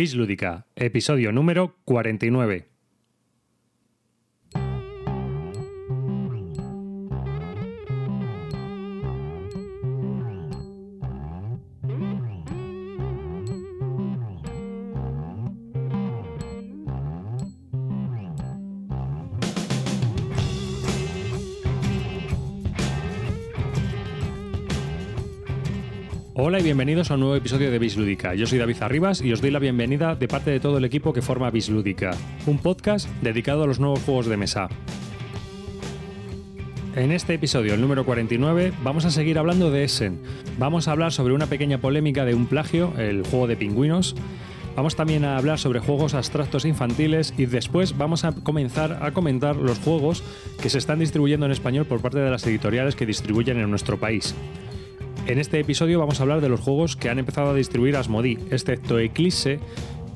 Bis Lúdica, episodio número 49. Hola y bienvenidos a un nuevo episodio de Bislúdica. Yo soy David Arribas y os doy la bienvenida de parte de todo el equipo que forma Bislúdica, un podcast dedicado a los nuevos juegos de mesa. En este episodio, el número 49, vamos a seguir hablando de Essen. Vamos a hablar sobre una pequeña polémica de un plagio, el juego de pingüinos. Vamos también a hablar sobre juegos abstractos infantiles y después vamos a comenzar a comentar los juegos que se están distribuyendo en español por parte de las editoriales que distribuyen en nuestro país. En este episodio vamos a hablar de los juegos que han empezado a distribuir Asmodee, excepto Eclipse,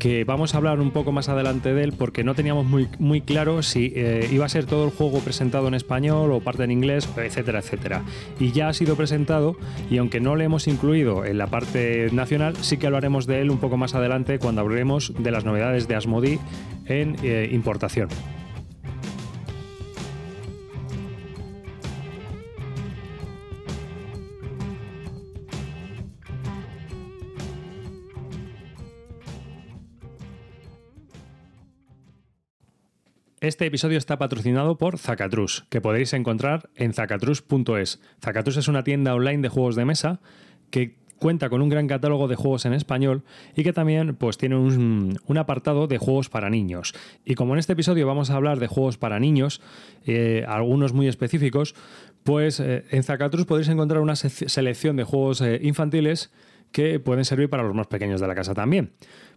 que vamos a hablar un poco más adelante de él porque no teníamos muy, claro si eh, iba a ser todo el juego presentado en español o parte en inglés, etcétera, etcétera. Y ya ha sido presentado y aunque no le hemos incluido en la parte nacional, sí que hablaremos de él un poco más adelante cuando hablemos de las novedades de Asmodee en eh, importación. Este episodio está patrocinado por Zacatrus, que podéis encontrar en zacatrus.es. Zacatrus es una tienda online de juegos de mesa que cuenta con un gran catálogo de juegos en español y que también pues, tiene un, apartado de juegos para niños. Y como en este episodio vamos a hablar de juegos para niños, eh, algunos muy específicos, pues eh, en Zacatrus podéis encontrar una selección de juegos eh, infantiles que pueden servir para los más pequeños de la casa también.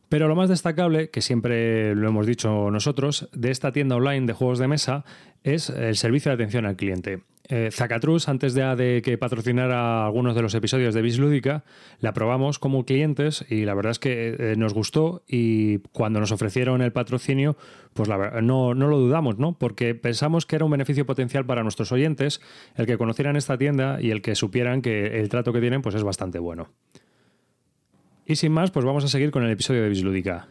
Pero lo más destacable, que siempre lo hemos dicho nosotros, de esta tienda online de juegos de mesa es el servicio de atención al cliente. Eh, Zacatrus, antes de, que patrocinara algunos de los episodios de Bislúdica, la probamos como clientes y la verdad es que eh, nos gustó y cuando nos ofrecieron el patrocinio, pues la no, no lo dudamos, ¿no? Porque pensamos que era un beneficio potencial para nuestros oyentes el que conocieran esta tienda y el que supieran que el trato que tienen pues es bastante bueno. Y sin más, pues vamos a seguir con el episodio de Bislúdica.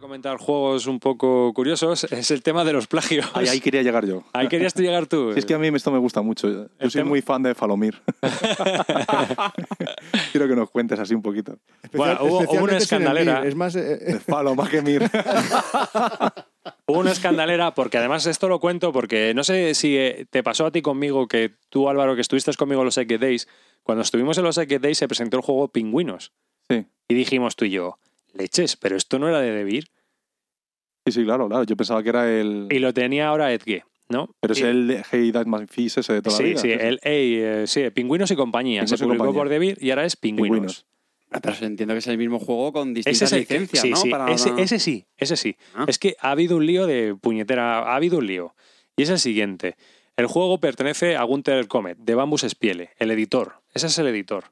comentar juegos un poco curiosos es el tema de los plagios. Ahí, ahí quería llegar yo. Ahí querías tú llegar tú. Es que a mí esto me gusta mucho. Yo el soy tema... muy fan de Falomir. Quiero que nos cuentes así un poquito. Bueno, hubo, hubo una escandalera. Es más... Eh, de Falo, más que Mir. Hubo una escandalera porque además esto lo cuento porque no sé si te pasó a ti conmigo que tú Álvaro que estuviste conmigo en los Egg Days, cuando estuvimos en los Egg Days se presentó el juego Pingüinos. Sí. Y dijimos tú y yo, leches, pero esto no era de Debir. Sí, sí, claro, claro. Yo pensaba que era el. Y lo tenía ahora Edge, ¿no? Pero es y... el Hey That My Fish ese de toda sí, la vida. Sí, el Hey, eh, sí, Pingüinos y compañía. Pingüinos se publicó compañía. por Debir y ahora es Pingüinos. Pingüinos. Ah, pero entiendo que es el mismo juego con distintas Ese, es el- licencias, sí, ¿no? sí, Para ese, sí, ese sí. Ah. Es que ha habido un lío de puñetera, ha habido un lío. Y es el siguiente. El juego pertenece a Gunther Comet, de Bambus Spiele, el editor. Ese es el editor.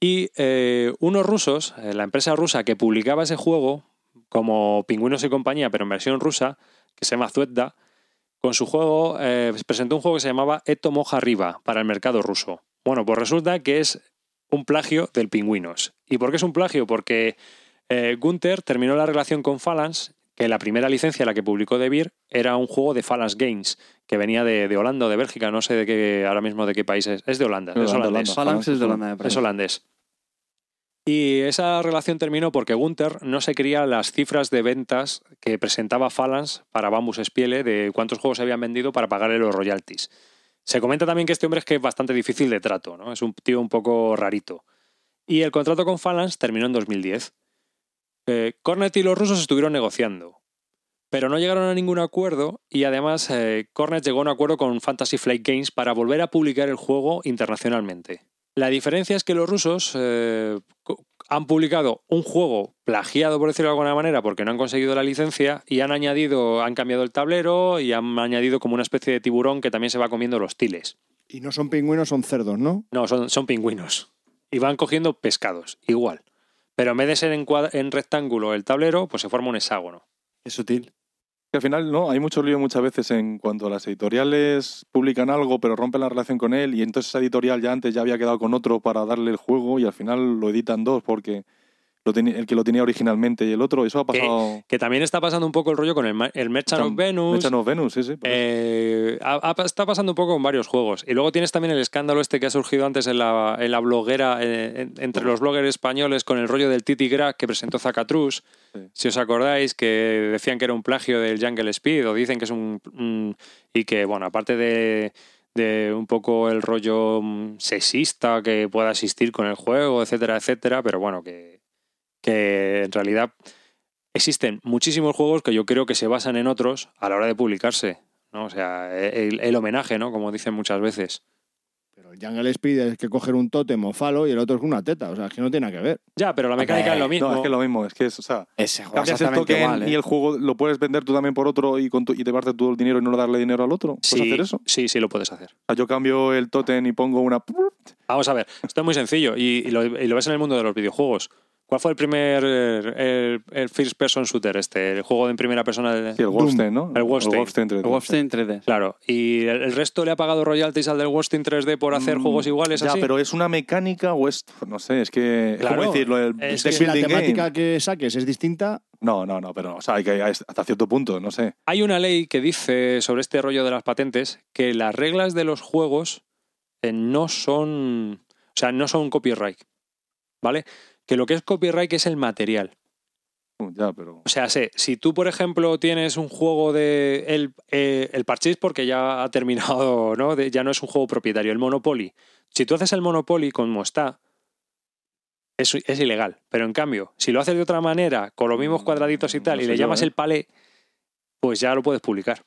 Y eh, unos rusos, eh, la empresa rusa que publicaba ese juego, como Pingüinos y compañía, pero en versión rusa, que se llama Zuetda, con su juego eh, presentó un juego que se llamaba Eto Moja Riva para el mercado ruso. Bueno, pues resulta que es un plagio del Pingüinos. ¿Y por qué es un plagio? Porque eh, Gunther terminó la relación con Phalanx, que la primera licencia, la que publicó De Beer, era un juego de Phalanx Games, que venía de, de Holanda o de Bélgica, no sé de qué, ahora mismo de qué país es. Es de Holanda, De es Holanda, holandés. Holanda. Phalanx es de Holanda, me Es holandés. Y esa relación terminó porque Gunther no se creía las cifras de ventas que presentaba Phalanx para Bambus Spiele de cuántos juegos se habían vendido para pagarle los royalties. Se comenta también que este hombre es que es bastante difícil de trato, ¿no? Es un tío un poco rarito. Y el contrato con Phalanx terminó en 2010. Eh, Cornet y los rusos estuvieron negociando, pero no llegaron a ningún acuerdo y además eh, Cornet llegó a un acuerdo con Fantasy Flight Games para volver a publicar el juego internacionalmente. La diferencia es que los rusos eh, han publicado un juego plagiado, por decirlo de alguna manera, porque no han conseguido la licencia y han añadido, han cambiado el tablero y han añadido como una especie de tiburón que también se va comiendo los tiles. Y no son pingüinos, son cerdos, ¿no? No, son, son pingüinos. Y van cogiendo pescados, igual. Pero en vez de ser en, en rectángulo el tablero, pues se forma un hexágono. Es sutil. Que al final, ¿no? Hay mucho lío muchas veces en cuanto a las editoriales publican algo, pero rompen la relación con él, y entonces esa editorial ya antes ya había quedado con otro para darle el juego, y al final lo editan dos porque el que lo tenía originalmente y el otro, eso ha pasado. Que también está pasando un poco el rollo con el, el Merchant of Venus. Merchant of Venus, sí, sí. Eh, ha- ha- está pasando un poco con varios juegos. Y luego tienes también el escándalo este que ha surgido antes en la, en la bloguera, eh, en- entre los bloggers españoles, con el rollo del Titi Crack que presentó Zacatrus. Sí. Si os acordáis, que decían que era un plagio del Jungle Speed, o dicen que es un. un- y que, bueno, aparte de, de un poco el rollo mm, sexista que pueda existir con el juego, etcétera, etcétera, pero bueno, que, que en realidad existen muchísimos juegos que yo creo que se basan en otros a la hora de publicarse. ¿no? O sea, el, el homenaje, ¿no? Como dicen muchas veces. Pero el Jungle Speed es que coger un tótem o falo y el otro es una teta. O sea, es que no tiene nada que ver. Ya, pero la mecánica es lo mismo. No, es que es lo mismo, es que es, o sea, Ese juego cambias el token igual, ¿eh? y el juego lo puedes vender tú también por otro y, con tu- y te parte todo el dinero y no darle dinero al otro. ¿Puedes sí, hacer eso? sí, sí, lo puedes hacer. O sea, yo cambio el token y pongo una. Vamos a ver, esto es muy sencillo y, y lo, y lo ves en el mundo de los videojuegos. ¿Cuál fue el primer el, el first person shooter este? El juego en primera persona. de- Sí, el Wolfenstein, ¿no? El Wolfenstein. entre El Wolfenstein 3D. Claro, y el, el resto le ha pagado royalties al del Wolfenstein 3D por hacer Mm, juegos iguales Ya, así. pero es una mecánica o es. No sé, es que. Claro, ¿Cómo decirlo? El es que Si la temática game. que saques es distinta, No, no, no, pero o sea, hay que hay hasta cierto punto, no sé. Hay una ley que dice sobre este rollo de las patentes que las reglas de los juegos eh, no son, o sea, no son copyright, ¿vale? Que lo que es copyright es el material. Ya, pero. O sea, sé, si tú, por ejemplo, tienes un juego de el, eh, el Parchís porque ya ha terminado, ¿no? De- ya no es un juego propietario, el Monopoly. Si tú haces el Monopoly como está, es, es ilegal. Pero en cambio, si lo haces de otra manera, con los mismos cuadraditos y tal, No y le yo, llamas ¿eh? el palé, pues ya lo puedes publicar.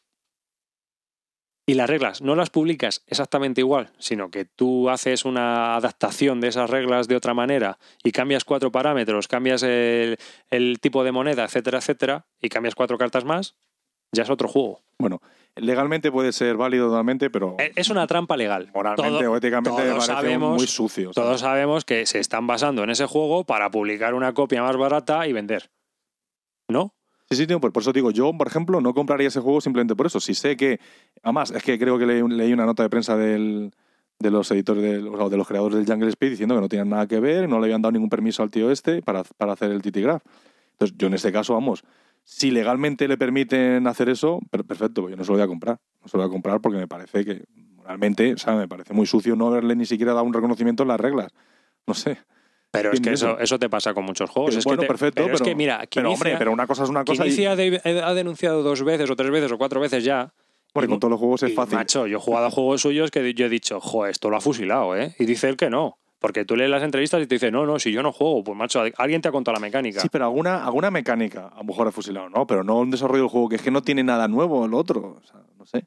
Y las reglas no las publicas exactamente igual, sino que tú haces una adaptación de esas reglas de otra manera y cambias cuatro parámetros, cambias el, el tipo de moneda, etcétera, etcétera, y cambias cuatro cartas más, ya es otro juego. Bueno, legalmente puede ser válido totalmente, pero Eh, Es una trampa legal. moralmente Todo- o éticamente me todos sabemos- muy sucio. Todos sabemos que se están basando en ese juego para publicar una copia más barata y vender. ¿No? Sí, sí, tío, por por eso digo, yo, por ejemplo, no compraría ese juego simplemente por eso. Si sé que. Además, es que creo que leí, una nota de prensa del, de los editores, del- o sea, de los creadores del Jungle Speed diciendo que no tenían nada que ver, no le habían dado ningún permiso al tío este para, para hacer el TT Graph. Entonces, yo en este caso, vamos, si legalmente le permiten hacer eso, per- perfecto, pues yo no se lo voy a comprar. No se lo voy a comprar porque me parece que, moralmente, o sea, me parece muy sucio no haberle ni siquiera dado un reconocimiento en las reglas. No sé. Pero es que eso, eso. te pasa con muchos juegos. Pero es bueno, que te- perfecto, pero, es pero- que mira, Pero, hombre, pero una cosa es una cosa y, Quinicia ha de- ha denunciado dos veces o tres veces o cuatro veces ya. bueno, con todos los juegos es Y, fácil. Macho, yo he jugado a juegos suyos que yo he dicho, joder, esto lo ha fusilado, ¿eh? Y dice él que no. Porque tú lees las entrevistas y te dice, no, no, si yo no juego, pues macho, alguien te ha contado la mecánica. Sí, pero alguna, alguna mecánica, a lo mejor ha fusilado, ¿no? Pero no un desarrollo del juego, que es que no tiene nada nuevo el otro. O sea, no sé.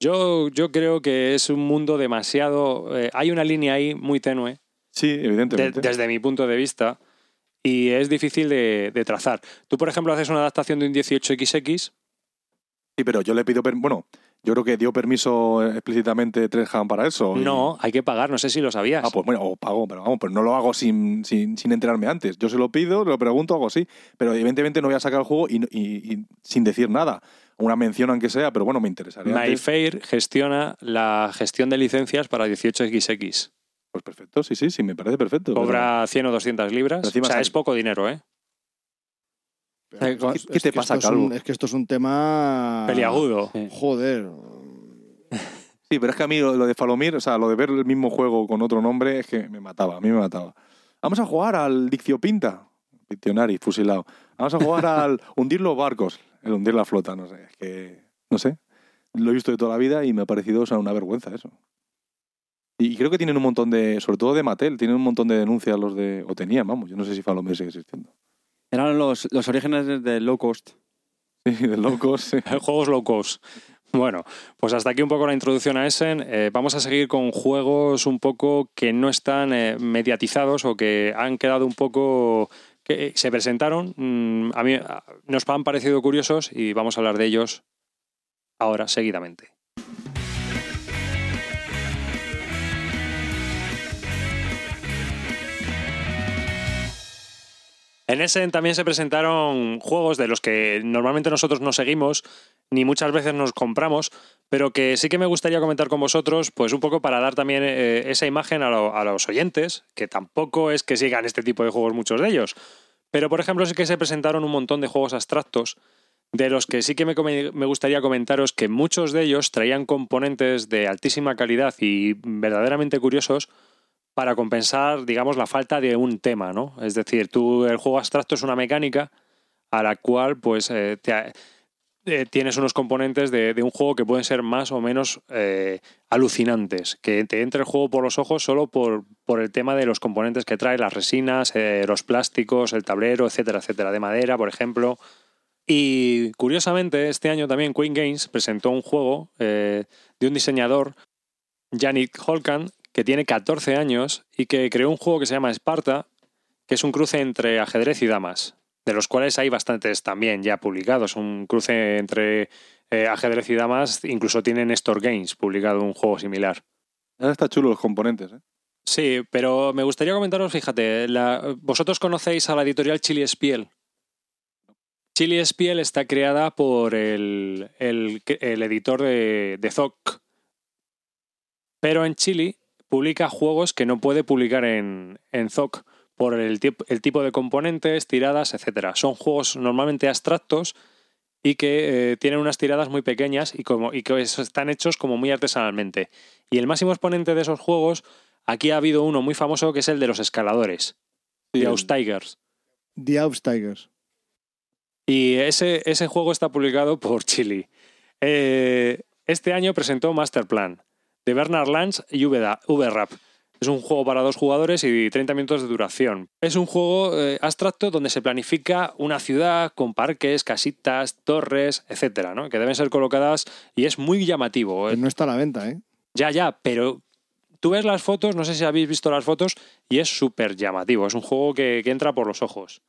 Yo, yo creo que es un mundo demasiado. eh, hay una línea ahí muy tenue, Sí, de- evidentemente. desde mi punto de vista, y es difícil de, de trazar. Tú, por ejemplo, haces una adaptación de un 18XX. Sí, pero yo le pido, bueno, yo creo que dio permiso explícitamente Tresham para eso. y- No, hay que pagar, no sé si lo sabías. Ah, pues bueno, o pago, pero vamos, pero no lo hago sin, sin, sin enterarme antes. Yo se lo pido, lo pregunto, hago así. Pero evidentemente no voy a sacar el juego y, y- y sin decir nada. Una mención aunque sea, pero bueno, me interesaría. antes. MyFair gestiona la gestión de licencias para 18XX. Pues perfecto, sí, sí, sí, me parece perfecto. Cobra 100 o 200 libras. O sea, sale- es poco dinero, ¿eh? Pero es ¿qué- que- qué es te pasa, es un- Calvo? es que esto es un tema. Peliagudo. Sí. Joder. Sí, pero es que a mí lo, lo de Falomir, o sea, lo de ver el mismo juego con otro nombre, es que me mataba, a mí me mataba. Vamos a jugar al Diccio Pinta, Diccionari, fusilado. Vamos a jugar al hundir los barcos, el hundir la flota, no sé, es que, no sé. Lo he visto de toda la vida y me ha parecido o sea, una vergüenza eso. Y creo que tienen un montón de, sobre todo de Mattel, tienen un montón de denuncias los de, o tenían, vamos, yo no sé si Falomir sigue existiendo. Eran los, los orígenes de low cost. Sí, de locos, sí. Juegos low cost. Bueno, pues hasta aquí un poco la introducción a Essen. Eh, vamos a seguir con juegos un poco que no están eh, mediatizados o que han quedado un poco que se presentaron. mm, a mí nos han parecido curiosos y vamos a hablar de ellos ahora seguidamente. En Essen también se presentaron juegos de los que normalmente nosotros no seguimos, ni muchas veces nos compramos, pero que sí que me gustaría comentar con vosotros, pues un poco para dar también eh, esa imagen a, lo- a los oyentes, que tampoco es que sigan este tipo de juegos muchos de ellos. Pero, por ejemplo, sí que se presentaron un montón de juegos abstractos, de los que sí que me, me gustaría comentaros que muchos de ellos traían componentes de altísima calidad y verdaderamente curiosos para compensar, digamos, la falta de un tema, ¿no? Es decir, tú, el juego abstracto es una mecánica a la cual, pues, eh, eh, tienes unos componentes de, un juego que pueden ser más o menos eh, alucinantes, que te entre el juego por los ojos solo por, el tema de los componentes que trae, las resinas, eh, los plásticos, el tablero, etcétera, etcétera, de madera, por ejemplo. Y curiosamente, este año también Queen Games presentó un juego de un diseñador, Yannick Holkan, que tiene 14 años y que creó un juego que se llama Sparta, que es un cruce entre ajedrez y damas, de los cuales hay bastantes también ya publicados. Un cruce entre eh, ajedrez y damas, incluso tiene Nestor Games publicado un juego similar. Ahora está chulo los componentes, ¿eh? Sí, pero me gustaría comentaros, fíjate, la- vosotros conocéis a la editorial Chili Spiel. Chili Spiel está creada por el, el- el editor de, de Zoc, pero en Chile publica juegos que no puede publicar en, en Zoc por el, tip- el tipo de componentes, tiradas, etcétera. Son juegos normalmente abstractos y que eh, tienen unas tiradas muy pequeñas y, como, y que están hechos como muy artesanalmente. Y el máximo exponente de esos juegos, aquí ha habido uno muy famoso que es el de los escaladores, el- Austigers. The Outsiders. Y ese, ese juego está publicado por Chile. Eh, este año presentó Masterplan de Bernard Lange y VRAP. Es un juego para dos jugadores y 30 minutos de duración. Es un juego eh, abstracto donde se planifica una ciudad con parques, casitas, torres, etcétera, ¿no? que deben ser colocadas y es muy llamativo. Pues no está a la venta, ¿eh? Ya, ya, pero tú ves las fotos, no sé si habéis visto las fotos, y es súper llamativo. Es un juego que, que entra por los ojos.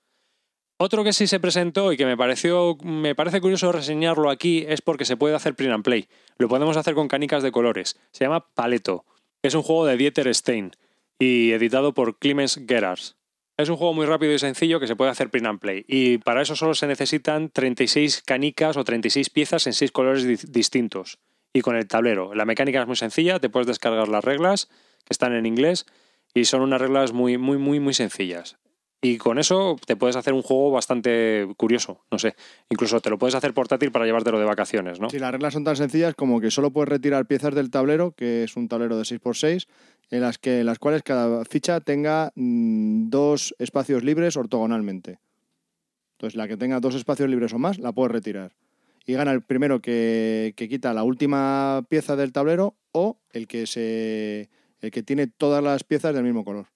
Otro que sí se presentó y que me pareció, me parece curioso reseñarlo aquí es porque se puede hacer print and play. Lo podemos hacer con canicas de colores. Se llama Paleto. Es un juego de Dieter Stein y editado por Clemens Gerards. Es un juego muy rápido y sencillo que se puede hacer print and play. Y para eso solo se necesitan 36 canicas o 36 piezas en 6 colores di- distintos. Y con el tablero. La mecánica es muy sencilla, te puedes descargar las reglas, que están en inglés, y son unas reglas muy, muy, muy, muy sencillas. Y con eso te puedes hacer un juego bastante curioso, no sé. Incluso te lo puedes hacer portátil para llevártelo de vacaciones, ¿no? Si las reglas son tan sencillas como que solo puedes retirar piezas del tablero, que es un tablero de 6x6, en las, que, las cuales cada ficha tenga mm, dos espacios libres ortogonalmente. Entonces, la que tenga dos espacios libres o más, la puedes retirar. Y gana el primero que, que quita la última pieza del tablero o el que, se, el que tiene todas las piezas del mismo color.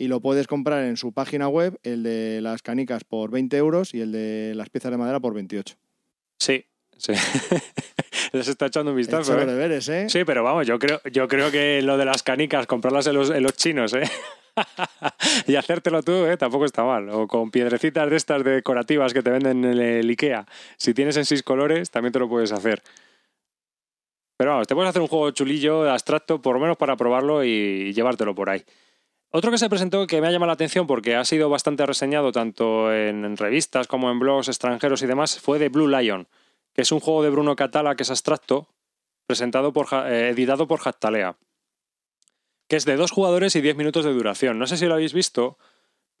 Y lo puedes comprar en su página web, el de las canicas por 20 euros y el de las piezas de madera por 28. Sí, sí. Les está echando un He vistazo. los ¿eh? deberes, ¿eh? Sí, pero vamos, yo creo, yo creo que lo de las canicas, comprarlas en los, en los chinos, ¿eh? y hacértelo tú, ¿eh? Tampoco está mal. O con piedrecitas de estas decorativas que te venden en el Ikea. Si tienes en seis colores, también te lo puedes hacer. Pero vamos, te puedes hacer un juego chulillo, abstracto, por lo menos para probarlo y llevártelo por ahí. Otro que se presentó que me ha llamado la atención porque ha sido bastante reseñado tanto en revistas como en blogs extranjeros y demás fue de Blue Lion, que es un juego de Bruno Catala que es abstracto, presentado por, eh, editado por Jactalea, que es de dos jugadores y 10 minutos de duración. No sé si lo habéis visto,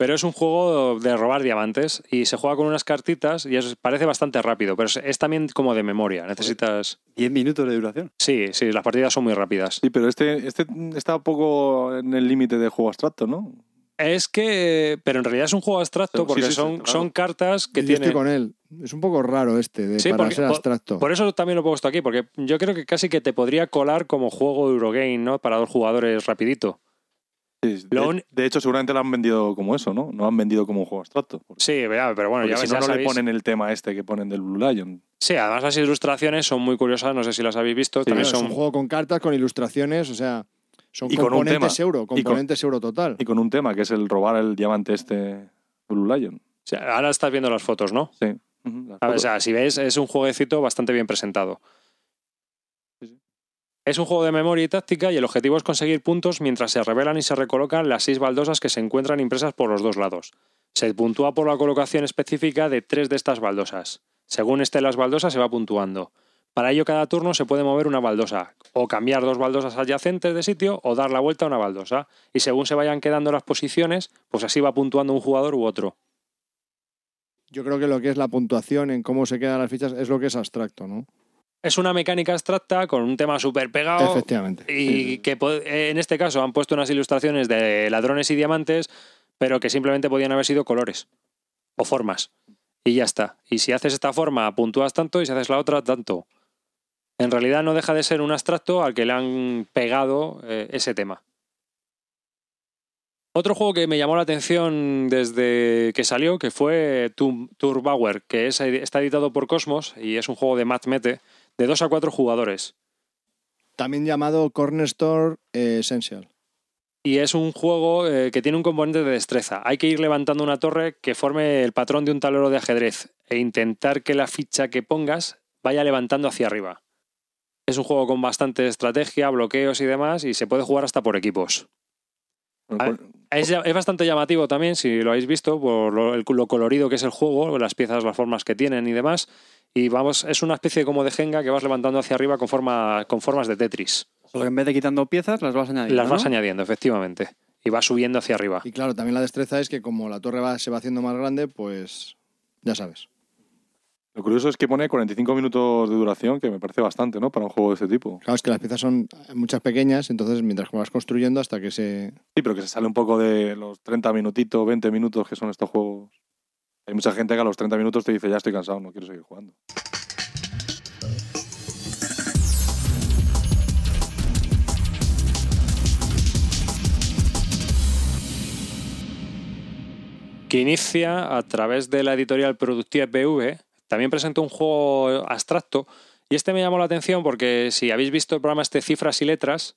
pero es un juego de robar diamantes y se juega con unas cartitas y es, parece bastante rápido, pero es, es también como de memoria. Necesitas... 10 minutos de duración. Sí, sí, las partidas son muy rápidas. Sí, pero este, este está un poco en el límite de juego abstracto, ¿no? Es que, pero en realidad es un juego abstracto porque sí, sí, son, claro. son cartas que Yo tienen... estoy con él. Es un poco raro este de, Sí, para porque- ser por- abstracto. Por eso también lo he puesto aquí, porque yo creo que casi que te podría colar como juego Eurogame, ¿no? Para dos jugadores rapidito. Sí, Lo de, un- de hecho, seguramente lo han vendido como eso, ¿no? No han vendido como un juego abstracto. Porque, Sí, pero bueno, porque ya si ves, no, ya no le ponen el tema este que ponen del Blue Lion. Sí, además las ilustraciones son muy curiosas, no sé si las habéis visto. Sí, también son... Es un juego con cartas, con ilustraciones, o sea, son Y con un componentes tema. euro, con- componentes euro total. Y con un tema que es el robar el diamante este Blue Lion. O sea, ahora estás viendo las fotos, ¿no? Sí. Ujú, las A ver, o sea, si ves, es un jueguecito bastante bien presentado. Es un juego de memoria y táctica y el objetivo es conseguir puntos mientras se revelan y se recolocan las seis baldosas que se encuentran impresas por los dos lados. Se puntúa por la colocación específica de tres de estas baldosas. Según estén las baldosas, se va puntuando. Para ello, cada turno se puede mover una baldosa, o cambiar dos baldosas adyacentes de sitio, o dar la vuelta a una baldosa. Y según se vayan quedando las posiciones, pues así va puntuando un jugador u otro. Yo creo que lo que es la puntuación en cómo se quedan las fichas es lo que es abstracto, ¿no? Es una mecánica abstracta con un tema súper pegado. Efectivamente. Y que en este caso han puesto unas ilustraciones de ladrones y diamantes, pero que simplemente podían haber sido colores o formas. Y ya está. Y si haces esta forma, puntúas tanto, y si haces la otra, tanto. En realidad no deja de ser un abstracto al que le han pegado eh, ese tema. Otro juego que me llamó la atención desde que salió, que fue Tour Tour Bauer, que es, está editado por Cosmos y es un juego de Matt Mete, de 2 a 4 jugadores. También llamado Corner Store eh, Essential. Y es un juego eh, que tiene un componente de destreza. Hay que ir levantando una torre que forme el patrón de un tablero de ajedrez e intentar que la ficha que pongas vaya levantando hacia arriba. Es un juego con bastante estrategia, bloqueos y demás, y se puede jugar hasta por equipos. Es, es bastante llamativo también, si lo habéis visto, por lo, el- lo colorido que es el juego, las piezas, las formas que tienen y demás. Y vamos, es una especie como de jenga que vas levantando hacia arriba con, forma, con formas de Tetris. Solo que en vez de quitando piezas, las vas añadiendo. Las vas añadiendo, efectivamente. Y vas subiendo hacia arriba. Y claro, también la destreza es que como la torre va, se va haciendo más grande, pues ya sabes. Lo curioso es que pone 45 minutos de duración, que me parece bastante, ¿no? Para un juego de este tipo. Claro, es que las piezas son muchas pequeñas, entonces mientras que vas construyendo hasta que se... Sí, pero que se sale un poco de los 30 minutitos, 20 minutos que son estos juegos. Hay mucha gente que a los 30 minutos te dice, ya estoy cansado, no quiero seguir jugando. que inicia a través de la editorial Productive BV. También presentó un juego abstracto. Y este me llamó la atención porque si habéis visto el programa este Cifras y Letras,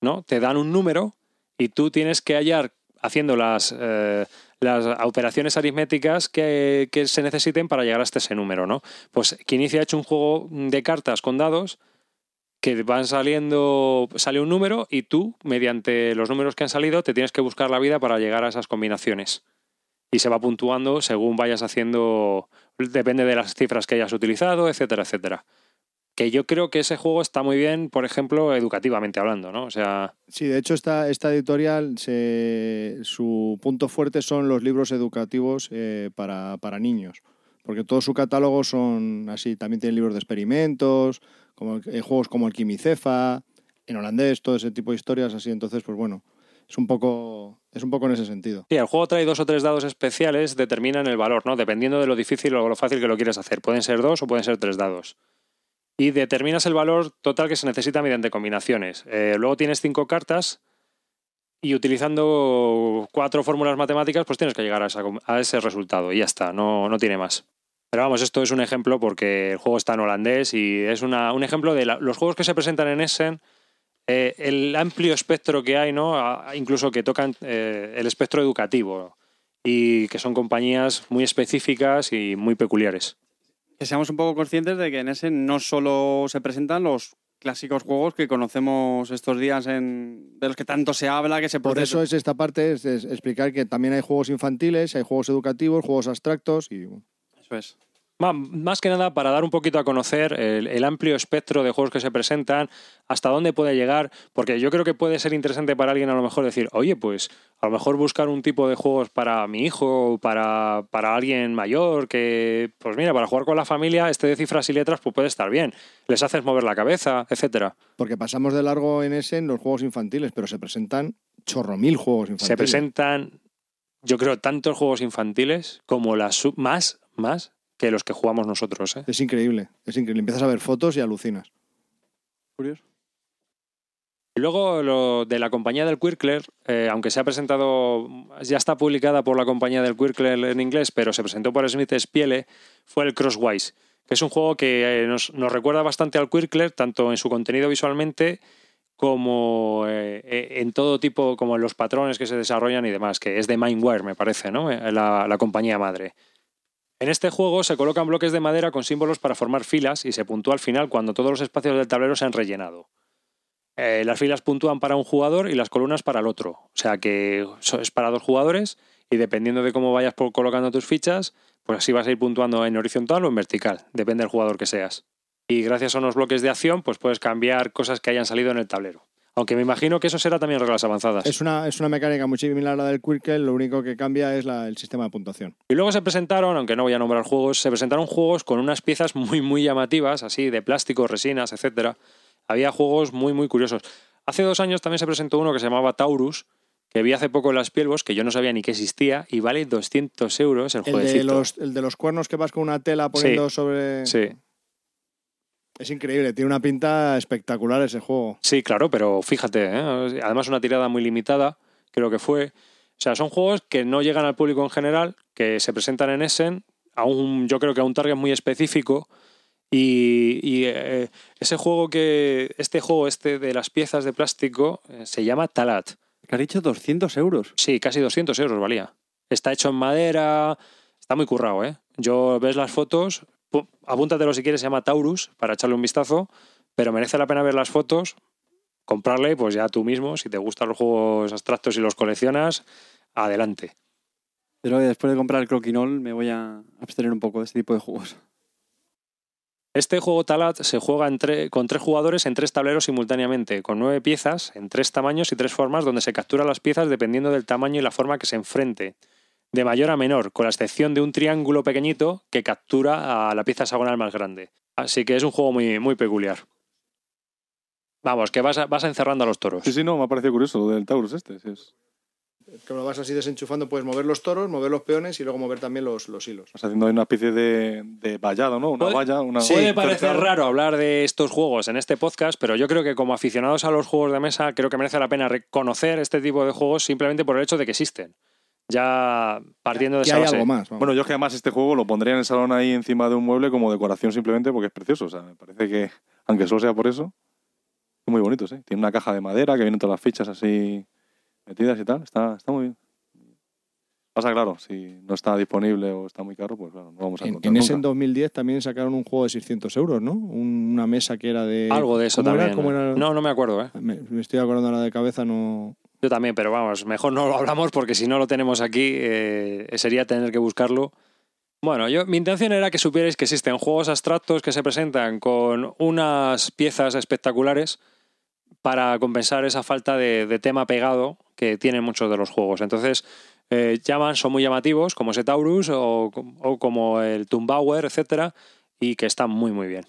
¿no? Te dan un número y tú tienes que hallar haciendo las, eh, las operaciones aritméticas que, que se necesiten para llegar hasta ese número, ¿no? Pues que inicia ha hecho un juego de cartas con dados que van saliendo, sale un número y tú, mediante los números que han salido, te tienes que buscar la vida para llegar a esas combinaciones. Y se va puntuando según vayas haciendo, depende de las cifras que hayas utilizado, etcétera, etcétera. Que yo creo que ese juego está muy bien, por ejemplo, educativamente hablando, ¿no? O sea, Sí, de hecho esta, esta editorial, su punto fuerte son los libros educativos eh, para, para niños, porque todo su catálogo son así, también tiene libros de experimentos, como eh, juegos como el Quimicefa, en holandés, todo ese tipo de historias así, entonces pues bueno, es un poco, es un poco en ese sentido. Sí, el juego trae dos o tres dados especiales, determinan el valor, ¿no? Dependiendo de lo difícil o lo fácil que lo quieres hacer. Pueden ser dos o pueden ser tres dados. Y determinas el valor total que se necesita mediante combinaciones. Eh, luego tienes cinco cartas y utilizando cuatro fórmulas matemáticas, pues tienes que llegar a, ese resultado. Y ya está, no, no tiene más. Pero vamos, esto es un ejemplo porque el juego está en holandés y es una- un ejemplo de los juegos que se presentan en Essen, eh, el amplio espectro que hay, ¿no? A- incluso que tocan eh, el espectro educativo y que son compañías muy específicas y muy peculiares. Que seamos un poco conscientes de que en ese no solo se presentan los clásicos juegos que conocemos estos días en, de los que tanto se habla, que se Por eso es esta parte, es, es explicar que también hay juegos infantiles, hay juegos educativos, juegos abstractos y Eso es. Más que nada para dar un poquito a conocer el, el amplio espectro de juegos que se presentan, hasta dónde puede llegar, porque yo creo que puede ser interesante para alguien a lo mejor decir, oye, pues a lo mejor buscar un tipo de juegos para mi hijo, para, para alguien mayor, que, pues mira, para jugar con la familia, este de cifras y letras pues puede estar bien, les haces mover la cabeza, etcétera. porque pasamos de largo en ese en los juegos infantiles, pero se presentan chorro mil juegos infantiles. Se presentan, yo creo, tantos juegos infantiles como las sub- más, más que los que jugamos nosotros, ¿eh? Es increíble, es increíble. Empiezas a ver fotos y alucinas. Curioso. Y luego lo de la compañía del Quirkler, eh, aunque se ha presentado, ya está publicada por la compañía del Quirkler en inglés, pero se presentó por Smith Spiele, fue el Crosswise, que es un juego que eh, nos, nos recuerda bastante al Quirkler, tanto en su contenido visualmente como eh, en todo tipo, como en los patrones que se desarrollan y demás, que es de Mindware, me parece, ¿no? La, la compañía madre. En este juego se colocan bloques de madera con símbolos para formar filas y se puntúa al final cuando todos los espacios del tablero se han rellenado. Eh, las filas puntúan para un jugador y las columnas para el otro. O sea que es para dos jugadores y dependiendo de cómo vayas colocando tus fichas, pues así vas a ir puntuando en horizontal o en vertical, depende del jugador que seas. Y gracias a unos bloques de acción, pues puedes cambiar cosas que hayan salido en el tablero. Aunque me imagino que eso será también reglas avanzadas. Es una, es una mecánica muy similar a la del Quirkel, lo único que cambia es la- el sistema de puntuación. Y luego se presentaron, aunque no voy a nombrar juegos, se presentaron juegos con unas piezas muy, muy llamativas, así de plástico, resinas, etcétera. Había juegos muy, muy curiosos. Hace dos años también se presentó uno que se llamaba Taurus, que vi hace poco en las Pielbos, que yo no sabía ni que existía, y vale 200 euros el, El de, jueguecito. los, el de los cuernos que vas con una tela poniendo sobre... Sí, Es increíble, tiene una pinta espectacular ese juego. sí, claro, pero fíjate, ¿eh? además una tirada muy limitada, creo que fue. O sea, son juegos que no llegan al público en general, que se presentan en Essen, a un, yo creo que a un target muy específico, Y, y, eh, ese juego que. Este juego, este de las piezas de plástico, eh, se llama Talat. Que has dicho 200 euros. Sí, casi 200 euros valía. Está hecho en madera, está muy currado, ¿eh? Yo ves las fotos, apúntatelo si quieres, se llama Taurus, para echarle un vistazo, pero merece la pena ver las fotos, comprarle, pues ya tú mismo, si te gustan los juegos abstractos y los coleccionas, adelante. Pero después de comprar el croquinol me voy a abstener un poco de este tipo de juegos. Este juego Talat se juega entre- con tres jugadores en tres tableros simultáneamente, con nueve piezas en tres tamaños y tres formas, donde se capturan las piezas dependiendo del tamaño y la forma que se enfrente, de mayor a menor, con la excepción de un triángulo pequeñito que captura a la pieza hexagonal más grande. Así que es un juego muy, muy peculiar. Vamos, que vas, a- vas encerrando a los toros. Sí, sí, no, me ha parecido curioso lo del Taurus este. sí, es- Que lo vas así desenchufando, puedes mover los toros, mover los peones y luego mover también los, los hilos. Vas haciendo ahí una especie de, de vallado, ¿no? Una valla, una... Puede parecer cercado. raro hablar de estos juegos en este podcast, pero yo creo que como aficionados a los juegos de mesa, creo que merece la pena reconocer este tipo de juegos simplemente por el hecho de que existen. Ya partiendo de Que esa hay base. algo más. vamos. Bueno, yo es que además este juego lo pondría en el salón ahí encima de un mueble como decoración simplemente porque es precioso. O sea, me parece que, aunque solo sea por eso, es muy bonito, ¿sí? Tiene una caja de madera que vienen todas las fichas así metidas y tal. Está, está muy bien. Pasa claro, si no está disponible o está muy caro, pues claro, no vamos a en, encontrar en ese en nunca. 2010 también sacaron un juego de 600 euros, ¿no? Un- una mesa que era de... Algo de eso ¿Cómo era? también. ¿Cómo era? No, no me acuerdo, ¿eh? Me, me estoy acordando ahora de cabeza, no... Yo también, pero vamos, mejor no lo hablamos porque si no lo tenemos aquí eh, sería tener que buscarlo. Bueno, yo, mi intención era que supierais que existen juegos abstractos que se presentan con unas piezas espectaculares para compensar esa falta de, tema pegado que tienen muchos de los juegos. Entonces, eh, llaman, son muy llamativos, como ese Taurus o, o como el Tumbauer, etcétera, y que están muy, muy bien.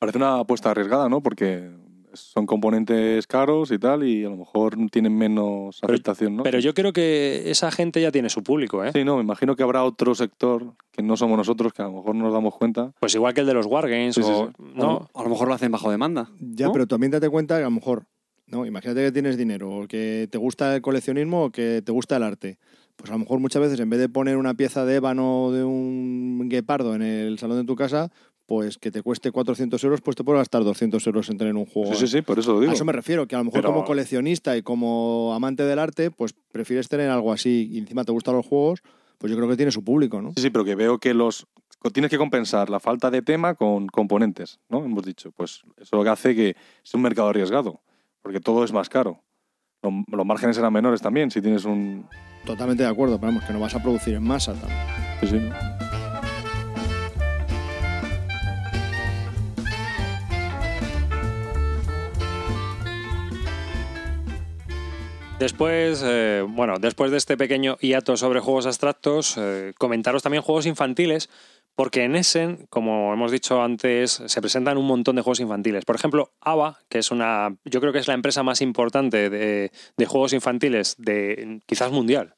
Parece una apuesta arriesgada, ¿no? Porque son componentes caros y tal y a lo mejor tienen menos Pero- aceptación, ¿no? Pero yo creo que esa gente ya tiene su público, ¿eh? Sí, no, me imagino que habrá otro sector que no somos nosotros, que a lo mejor no nos damos cuenta. Pues igual que el de los Wargames, Sí, sí, o, sí. ¿no? A lo mejor lo hacen bajo demanda. Ya, ¿no? pero también date cuenta que a lo mejor, no, imagínate que tienes dinero, o que te gusta el coleccionismo o que te gusta el arte. Pues a lo mejor muchas veces en vez de poner una pieza de ébano de un guepardo en el salón de tu casa, pues que te cueste 400 euros, pues te puedes gastar 200 euros en tener un juego. Sí, sí, sí, por eso lo digo. A eso me refiero, que a lo mejor Pero- como coleccionista y como amante del arte, pues prefieres tener algo así y encima te gustan los juegos, pues yo creo que tiene su público, ¿no? Sí, sí, pero que veo que los tienes que compensar la falta de tema con componentes, ¿no? Hemos dicho, pues eso lo que hace que es un mercado arriesgado, porque todo es más caro. Los, los márgenes serán menores también si tienes un... Totalmente de acuerdo, pero vamos, que no vas a producir en masa también. Sí, sí, ¿no? Después, eh, bueno, después de este pequeño hiato sobre juegos abstractos, eh, comentaros también juegos infantiles, porque en Essen, como hemos dicho antes, se presentan un montón de juegos infantiles. Por ejemplo, ABA, que es una, yo creo que es la empresa más importante de, de juegos infantiles de quizás mundial,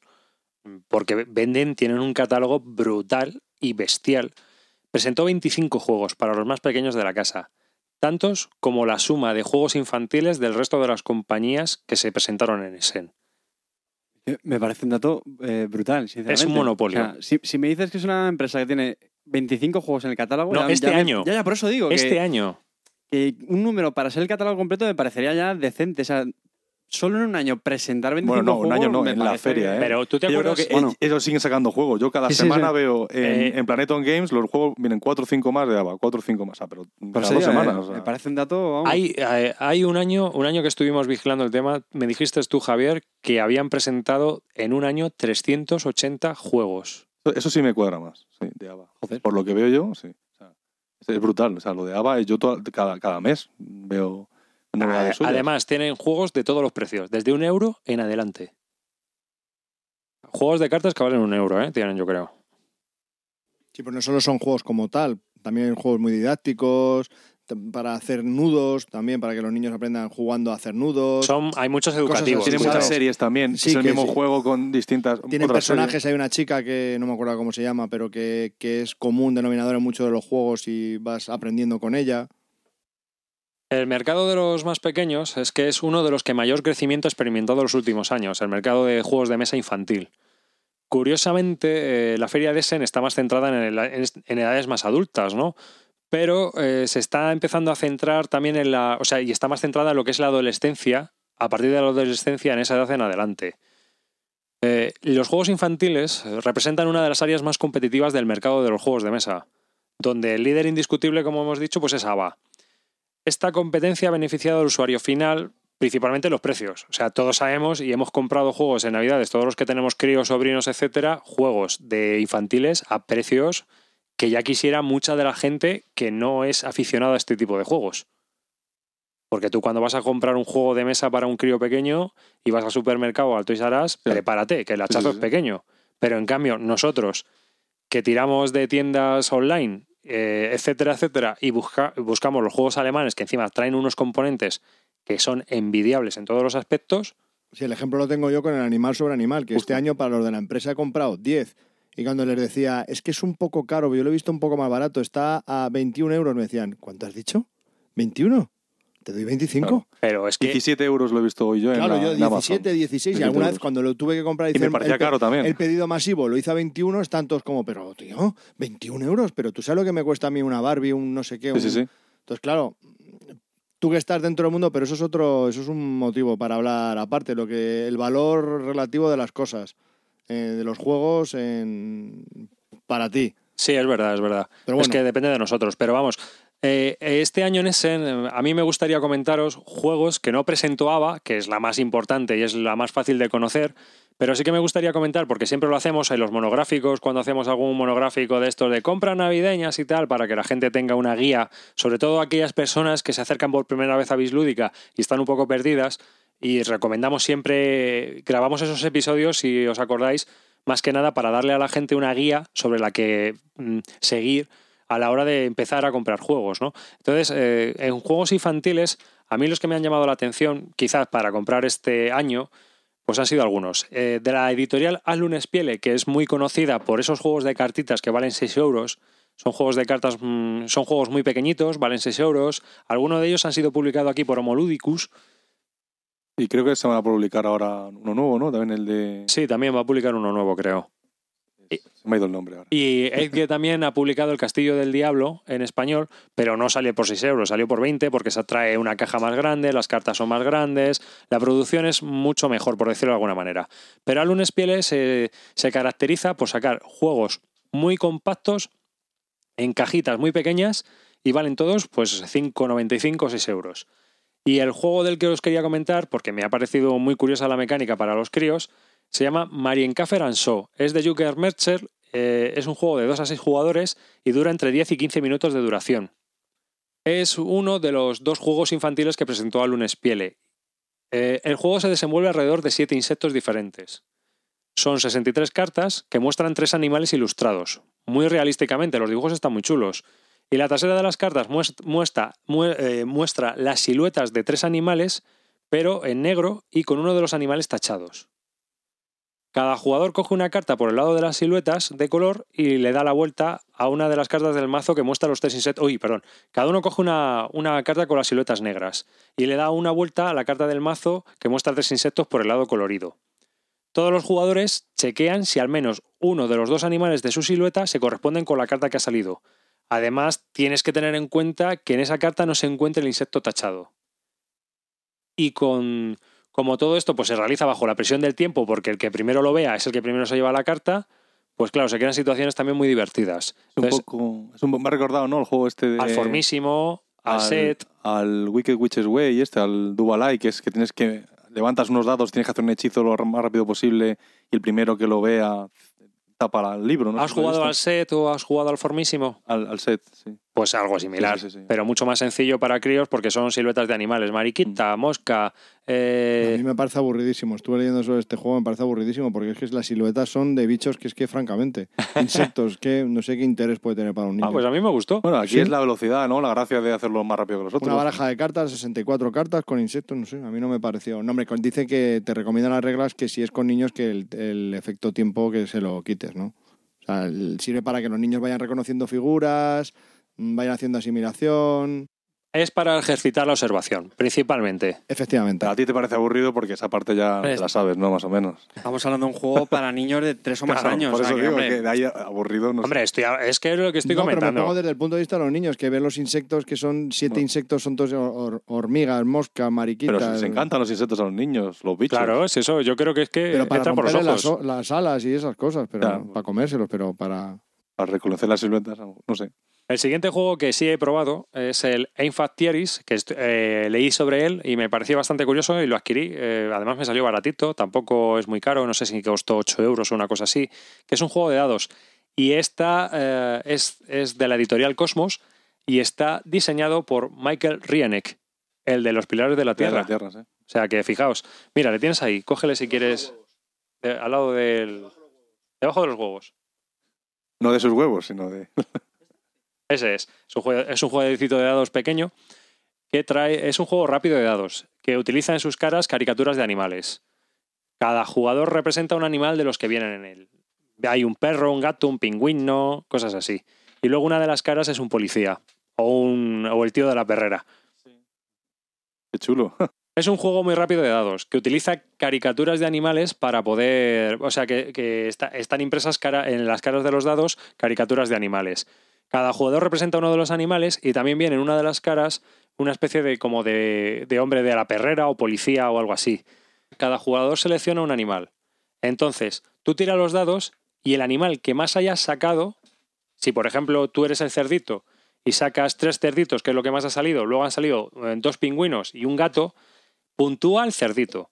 porque venden, tienen un catálogo brutal y bestial. Presentó 25 juegos para los más pequeños de la casa, tantos como la suma de juegos infantiles del resto de las compañías que se presentaron en Essen. Eh, Me parece un dato eh, brutal, sinceramente. Es un monopolio. O sea, si, si me dices que es una empresa que tiene 25 juegos en el catálogo... No, ya- este ya me- año. ya, ya, por eso digo Este que, año, que un número para ser el catálogo completo me parecería ya decente. O sea, solo en un año presentar 25 Bueno, no, un año no, en la feria, ¿eh? Pero tú te Yo creo acuerdas. que bueno. ellos siguen sacando juegos. Yo cada Sí, semana sí. veo en, Eh, en Planeton Games los juegos vienen 4 o 5 más de ABA, 4 o 5 más, ah, pero Por cada eso dos semanas. eh, o sea. Me parece un dato. vamos. Hay, eh, hay un año, un año que estuvimos vigilando el tema, me dijiste tú, Javier, que habían presentado en un año 380 juegos. Eso- Eso sí me cuadra más, sí, de ABA. Joder. Por lo que veo yo, sí. O sea, es brutal. O sea, lo de ABA, yo toda- cada, cada mes veo suyas. Además, tienen juegos de todos los precios, desde un euro en adelante. Juegos de cartas que valen un euro, ¿eh? Tienen, yo creo. Sí, pues no solo son juegos como tal, también hay juegos muy didácticos, para hacer nudos, también para que los niños aprendan jugando a hacer nudos. Son, hay muchos educativos. así, Tiene claro. muchas series también. Sí, es el mismo sí. juego con distintas. Tienen personajes, hay una chica que no me acuerdo cómo se llama, pero que, que es común denominador en muchos de los juegos y vas aprendiendo con ella. El mercado de los más pequeños es que es uno de los que mayor crecimiento ha experimentado en los últimos años, el mercado de juegos de mesa infantil. Curiosamente, eh, la feria de Essen está más centrada en, edades más adultas, ¿no? Pero eh, se está empezando a centrar también en la. O sea, y está más centrada en lo que es la adolescencia, a partir de la adolescencia en esa edad en adelante. Eh, los juegos infantiles representan una de las áreas más competitivas del mercado de los juegos de mesa, donde el líder indiscutible, como hemos dicho, pues es ABA. Esta competencia ha beneficiado al usuario final, principalmente los precios. O sea, todos sabemos y hemos comprado juegos en Navidades, todos los que tenemos críos, sobrinos, etcétera, juegos de infantiles a precios que ya quisiera mucha de la gente que no es aficionada a este tipo de juegos. Porque tú cuando vas a comprar un juego de mesa para un crío pequeño y vas al supermercado al Toys R Us, prepárate, que el hachazo sí, es pequeño. Pero en cambio, nosotros que tiramos de tiendas online, eh, etcétera, etcétera, y busca- buscamos los juegos alemanes que encima traen unos componentes que son envidiables en todos los aspectos, Sí, el ejemplo lo tengo yo con el animal sobre animal, que Justo. este año para los de la empresa he comprado 10. Y cuando les decía, es que es un poco caro, yo lo he visto un poco más barato, está a 21 euros, me decían, ¿cuánto has dicho? ¿21? ¿Te doy 25? Claro. pero es que 17 euros lo he visto hoy yo en, Claro, la- yo en Amazon. 17, 16, y 17 alguna vez cuando lo tuve que comprar Y hice me el- parecía el, caro también. el pedido masivo, lo hice a 21, están todos como, pero tío, 21 euros, pero tú sabes lo que me cuesta a mí una Barbie, un no sé qué. Sí, sí, un- sí. Entonces, claro, tú que estás dentro del mundo, pero eso es otro, eso es un motivo para hablar aparte, lo que el valor relativo de las cosas, eh, de los juegos en, para ti. Sí, es verdad, es verdad. Pero Es que depende de nosotros. Pero vamos, eh, este año en Essen, a mí me gustaría comentaros juegos que no presentó ABA, que es la más importante y es la más fácil de conocer, pero sí que me gustaría comentar, porque siempre lo hacemos en los monográficos, cuando hacemos algún monográfico de estos de compras navideñas y tal, para que la gente tenga una guía, sobre todo aquellas personas que se acercan por primera vez a Bislúdica y están un poco perdidas. Y recomendamos siempre, grabamos esos episodios, si os acordáis, más que nada para darle a la gente una guía sobre la que mm, seguir a la hora de empezar a comprar juegos, ¿no? Entonces, eh, en juegos infantiles, a mí los que me han llamado la atención, quizás para comprar este año, pues han sido algunos. Eh, de la editorial Alun Spiele, que es muy conocida por esos juegos de cartitas que valen 6 euros, son juegos de cartas, mm, son juegos muy pequeñitos, valen 6 euros. Algunos de ellos han sido publicados aquí por Homoludicus. Y creo que se van a publicar ahora uno nuevo, ¿no? También el de... Sí, también va a publicar uno nuevo, creo. Se me ha ido el nombre ahora. Y Edge también ha publicado El Castillo del Diablo en español, pero no salió por 6 euros, salió por 20 porque se trae una caja más grande, las cartas son más grandes, la producción es mucho mejor, por decirlo de alguna manera. Pero Alun Spiele se, se caracteriza por sacar juegos muy compactos en cajitas muy pequeñas y valen todos pues 5,95 o 6 euros. Y el juego del que os quería comentar, porque me ha parecido muy curiosa la mecánica para los críos, se llama Marienkäfer and Show. Es de Juker Mercher, eh, es un juego de 2 a 6 jugadores y dura entre 10 y 15 minutos de duración. Es uno de los dos juegos infantiles que presentó Alun Spiele. Eh, el juego se desenvuelve alrededor de 7 insectos diferentes. Son 63 cartas que muestran tres animales ilustrados. Muy realísticamente, los dibujos están muy chulos. Y la trasera de las cartas muest- muestra, mue- eh, muestra las siluetas de tres animales, pero en negro y con uno de los animales tachados. Cada jugador coge una carta por el lado de las siluetas de color y le da la vuelta a una de las cartas del mazo que muestra los tres insectos. Uy, perdón. Cada uno coge una, una carta con las siluetas negras y le da una vuelta a la carta del mazo que muestra tres insectos por el lado colorido. Todos los jugadores chequean si al menos uno de los dos animales de su silueta se corresponden con la carta que ha salido. Además, tienes que tener en cuenta que en esa carta no se encuentra el insecto tachado. Y con, como todo esto pues se realiza bajo la presión del tiempo, porque el que primero lo vea es el que primero se lleva la carta, pues claro, se crean situaciones también muy divertidas. Es un poco. Es un, me ha recordado, ¿no? El juego este de. al formísimo, al, set, Al Wicked Witches Way, este, al Dual que es que tienes que. Levantas unos dados, tienes que hacer un hechizo lo más rápido posible y el primero que lo vea tapa el libro, ¿no? ¿has jugado al set o has jugado al formísimo? al, al set, sí. Pues algo similar, Sí, sí, sí. pero mucho más sencillo para críos porque son siluetas de animales. Mariquita, mosca, A eh, mí me parece aburridísimo. Estuve leyendo sobre este juego, me parece aburridísimo porque es que las siluetas son de bichos que es que, francamente, insectos, que no sé qué interés puede tener para un niño. Ah, pues a mí me gustó. Bueno, aquí Sí. es la velocidad, ¿no? La gracia de hacerlo más rápido que los otros. Una baraja de cartas, 64 cartas con insectos, no sé, a mí no me pareció. No, hombre, dice que te recomiendan las reglas que si es con niños que el, el efecto tiempo que se lo quites, ¿no? O sea, sirve para que los niños vayan reconociendo figuras, mm, vayan haciendo asimilación. Es para ejercitar la observación, principalmente. Efectivamente. A ti te parece aburrido porque esa parte ya Es- la sabes, ¿no? Más o menos. Estamos hablando de un juego para niños de tres o más Claro, años. Por o sea eso que, digo hombre, que de ahí aburrido no sé. Hombre, estoy, es que es lo que estoy no, pero me comentando. pongo desde el punto de vista de los niños, que ven los insectos, que son siete Bueno. insectos, son todos hor- hormigas, moscas, mariquitas. Pero si les encantan los insectos a los niños, los bichos. Claro, es eso. Yo creo que es que Pero para entra por los ojos. las, o- las alas y esas cosas, pero Claro. para comérselos, pero para... Para reconocer las siluetas, no sé. El siguiente juego que sí he probado es el Theories, que eh, leí sobre él y me pareció bastante curioso y lo adquirí. Eh, además me salió baratito, tampoco es muy caro, no sé si costó 8 euros o una cosa así, que es un juego de dados. Y esta eh, es, es de la editorial Cosmos y está diseñado por Michael Rienek, el de los Pilares de la Tierra. De ¿eh? O sea que fijaos, mira, le tienes ahí, cógele si quieres de- al lado del... debajo de los huevos. No de sus huevos, sino de. Ese es. Es un, juego, es un jueguecito de dados pequeño que trae. Es un juego rápido de dados que utiliza en sus caras caricaturas de animales. Cada jugador representa un animal de los que vienen en él. Hay un perro, un gato, un pingüino, cosas así. Y luego una de las caras es un policía o, un, o el tío de la perrera. Qué chulo. Es un juego muy rápido de dados que utiliza caricaturas de animales para poder. O sea, que, que está- están impresas cara- en las caras de los dados caricaturas de animales. Cada jugador representa uno de los animales y también viene en una de las caras una especie de como de, de hombre de la perrera o policía o algo así. Cada jugador selecciona un animal. Entonces, tú tiras los dados y el animal que más hayas sacado, si por ejemplo tú eres el cerdito y sacas tres cerditos, que es lo que más ha salido, luego han salido eh, dos pingüinos y un gato, puntúa el cerdito.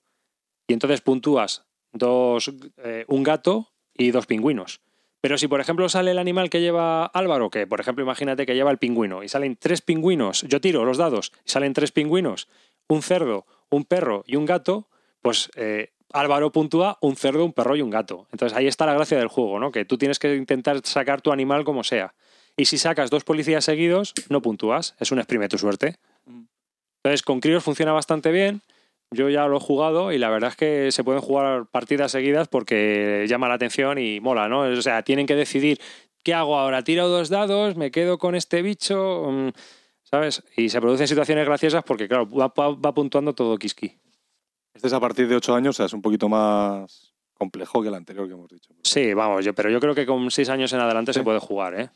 Y entonces puntúas dos, eh, un gato y dos pingüinos. Pero si, por ejemplo, sale el animal que lleva Álvaro, que por ejemplo, imagínate que lleva el pingüino, y salen tres pingüinos, yo tiro los dados, y salen tres pingüinos, un cerdo, un perro y un gato, pues eh, Álvaro puntúa un cerdo, un perro y un gato. Entonces ahí está la gracia del juego, ¿no? Que tú tienes que intentar sacar tu animal como sea. Y si sacas dos policías seguidos, no puntúas, es un exprime tu suerte. Entonces con críos funciona bastante bien. Yo ya lo he jugado y la verdad es que se pueden jugar partidas seguidas porque llama la atención y mola, ¿no? O sea, tienen que decidir qué hago ahora, tiro dos dados, me quedo con este bicho, Mm, ¿sabes? Y se producen situaciones graciosas porque, claro, va, va- puntuando todo Kiski. Este es a partir de 8 años, o sea, es un poquito más complejo que el anterior que hemos dicho. Sí, vamos, yo, pero yo creo que con seis años en adelante Sí. se puede jugar, ¿eh?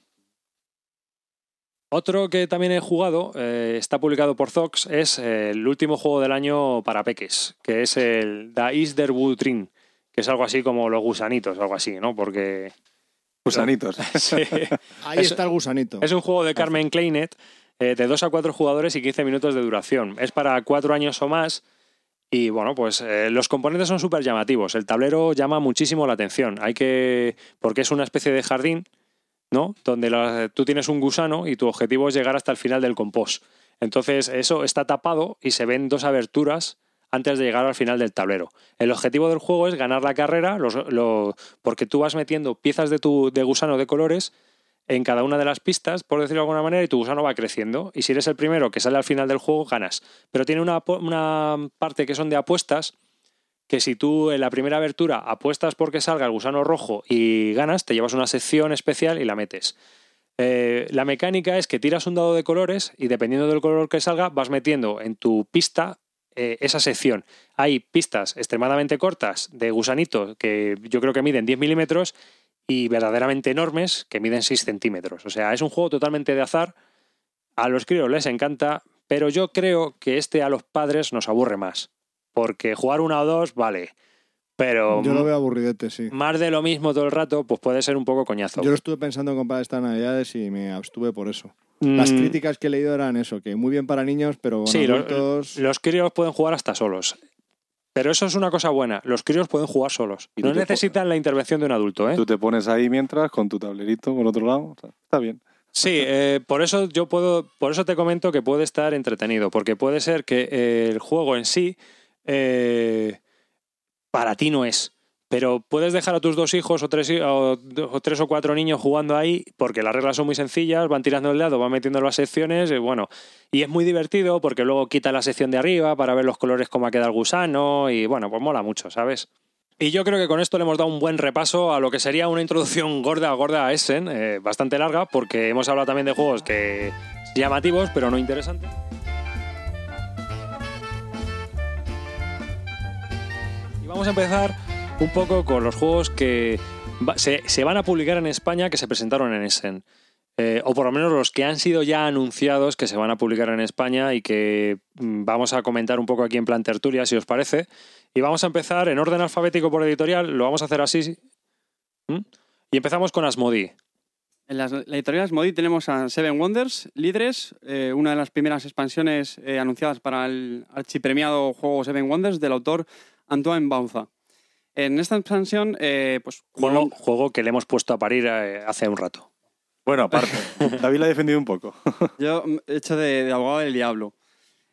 Otro que también he jugado, eh, está publicado por Zox, es eh, el último juego del año para peques, que es el Da Isderwood Ring, que es algo así como los gusanitos, algo así, ¿no? Porque Gusanitos. sí, Ahí Es- está el gusanito. es un juego de Carmen Kleinet eh, de 2 a 4 jugadores y 15 minutos de duración. Es para 4 años o más y bueno, pues eh, los componentes son súper llamativos. El tablero llama muchísimo la atención. Hay que. porque es una especie de jardín, ¿no? Donde tú tienes un gusano y tu objetivo es llegar hasta el final del compost. Entonces, eso está tapado y se ven dos aberturas antes de llegar al final del tablero. El objetivo del juego es ganar la carrera, porque tú vas metiendo piezas de tu de gusano de colores en cada una de las pistas, por decirlo de alguna manera, y tu gusano va creciendo. Y si eres el primero que sale al final del juego, ganas. Pero tiene una, una parte que son de apuestas, que si tú en la primera abertura apuestas porque salga el gusano rojo y ganas, te llevas una sección especial y la metes. Eh, la mecánica es que tiras un dado de colores y dependiendo del color que salga, vas metiendo en tu pista eh, esa sección. Hay pistas extremadamente cortas de gusanito que yo creo que miden 10 milímetros y verdaderamente enormes que miden 6 centímetros. O sea, es un juego totalmente de azar. A los críos les encanta, pero yo creo que este a los padres nos aburre más. Porque jugar una o dos, vale. Pero Yo lo veo aburridete, sí. más de lo mismo todo el rato, pues puede ser un poco coñazo. Yo lo estuve pensando en comprar estas navidades y me abstuve por eso. Las Mm, críticas que he leído eran eso, que muy bien para niños, pero con Sí, adultos... Los críos pueden jugar hasta solos. Pero eso es una cosa buena. Los críos pueden jugar solos. Y No necesitan la intervención de un adulto, ¿eh? Tú te pones ahí mientras con tu tablerito por otro lado. o sea, está bien. Sí, eh, por eso yo puedo, por eso te comento que puede estar entretenido, porque puede ser que eh, el juego en sí eh, para ti no es. Pero puedes dejar a tus dos hijos o tres, o, o tres o cuatro niños jugando ahí, porque las reglas son muy sencillas, van tirando el dado, van metiendo las secciones, y bueno, y es muy divertido porque luego quita la sección de arriba para ver los colores cómo ha quedado el gusano, y bueno, pues mola mucho, ¿sabes? Y yo creo que con esto le hemos dado un buen repaso a lo que sería una introducción gorda, gorda a Essen, eh, bastante larga, porque hemos hablado también de juegos que llamativos, pero no interesantes. Vamos a empezar un poco con los juegos que se, se van a publicar en España que se presentaron en Essen. Eh, o por lo menos los que han sido ya anunciados que se van a publicar en España y que mm, vamos a comentar un poco aquí en plan tertulia, si os parece. Y vamos a empezar en orden alfabético por editorial, lo vamos a hacer así. ¿Mm? Y empezamos con Asmodee. En las- la editorial Asmodee tenemos a Seven Wonders, Líderes, eh, una de las primeras expansiones eh, anunciadas para el archipremiado juego Seven Wonders del autor Antoine Bauza. En esta expansión, eh, pues Juego, juego que le hemos puesto a parir eh, hace un rato. Bueno, aparte, David la ha defendido un poco. Yo mm, he hecho de, de abogado del diablo.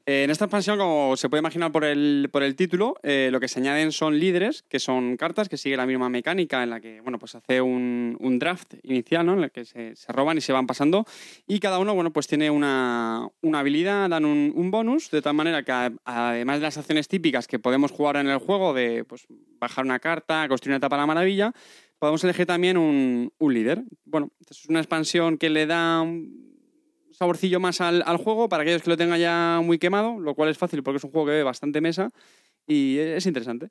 Eh, en esta expansión, como se puede imaginar por el, por el título, eh, lo que se añaden son líderes, que son cartas que siguen la misma mecánica en la que bueno, pues hace un, un draft inicial, ¿no? En el que se, se roban y se van pasando. Y cada uno bueno, pues tiene una, una habilidad, dan un, un bonus, de tal manera que además de las acciones típicas que podemos jugar en el juego, de pues, bajar una carta, construir una etapa a la maravilla, podemos elegir también un, un líder. Bueno, es una expansión que le da saborcillo más al, al juego para aquellos que lo tengan ya muy quemado, lo cual es fácil porque es un juego que ve bastante mesa y es interesante.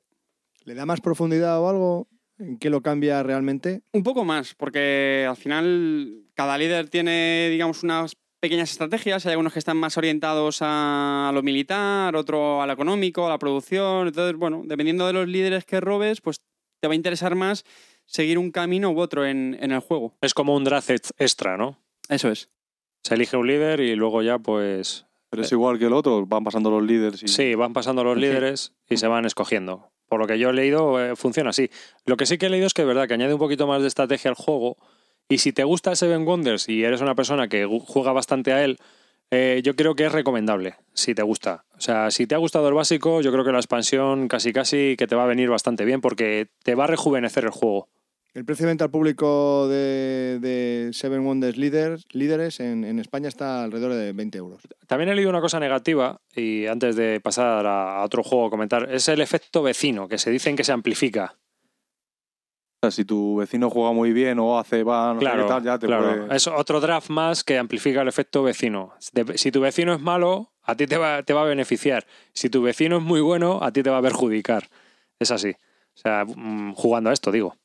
¿Le da más profundidad o algo? ¿En qué lo cambia realmente? Un poco más, porque al final cada líder tiene, digamos, unas pequeñas estrategias. Hay algunos que están más orientados a lo militar, otro a lo económico, a la producción. Entonces, bueno, dependiendo de los líderes que robes, pues te va a interesar más seguir un camino u otro en, en el juego. Es como un draft ex- extra, ¿no? Eso es. Se elige un líder y luego ya pues... Pero es igual que el otro, van pasando los líderes y... Sí, van pasando los líderes y se van escogiendo. Por lo que yo he leído, eh, funciona así. Lo que sí que he leído es que es verdad que añade un poquito más de estrategia al juego. Y si te gusta Seven Wonders y eres una persona que juega bastante a él, eh, yo creo que es recomendable, si te gusta. O sea, si te ha gustado el básico, yo creo que la expansión casi casi que te va a venir bastante bien porque te va a rejuvenecer el juego. El precio de venta al público de, de Seven Wonders Leaders, líderes en, en España está alrededor de 20 euros. También he leído una cosa negativa, y antes de pasar a a otro juego a comentar, es el efecto vecino, que se dicen que se amplifica. O sea, si tu vecino juega muy bien o hace va, no sé Claro, qué tal, ya te claro. puede... Es otro draft más que amplifica el efecto vecino. De- Si tu vecino es malo, a ti te va, te va a beneficiar. Si tu vecino es muy bueno, a ti te va a perjudicar. Es así. O sea, mm, jugando a esto, digo.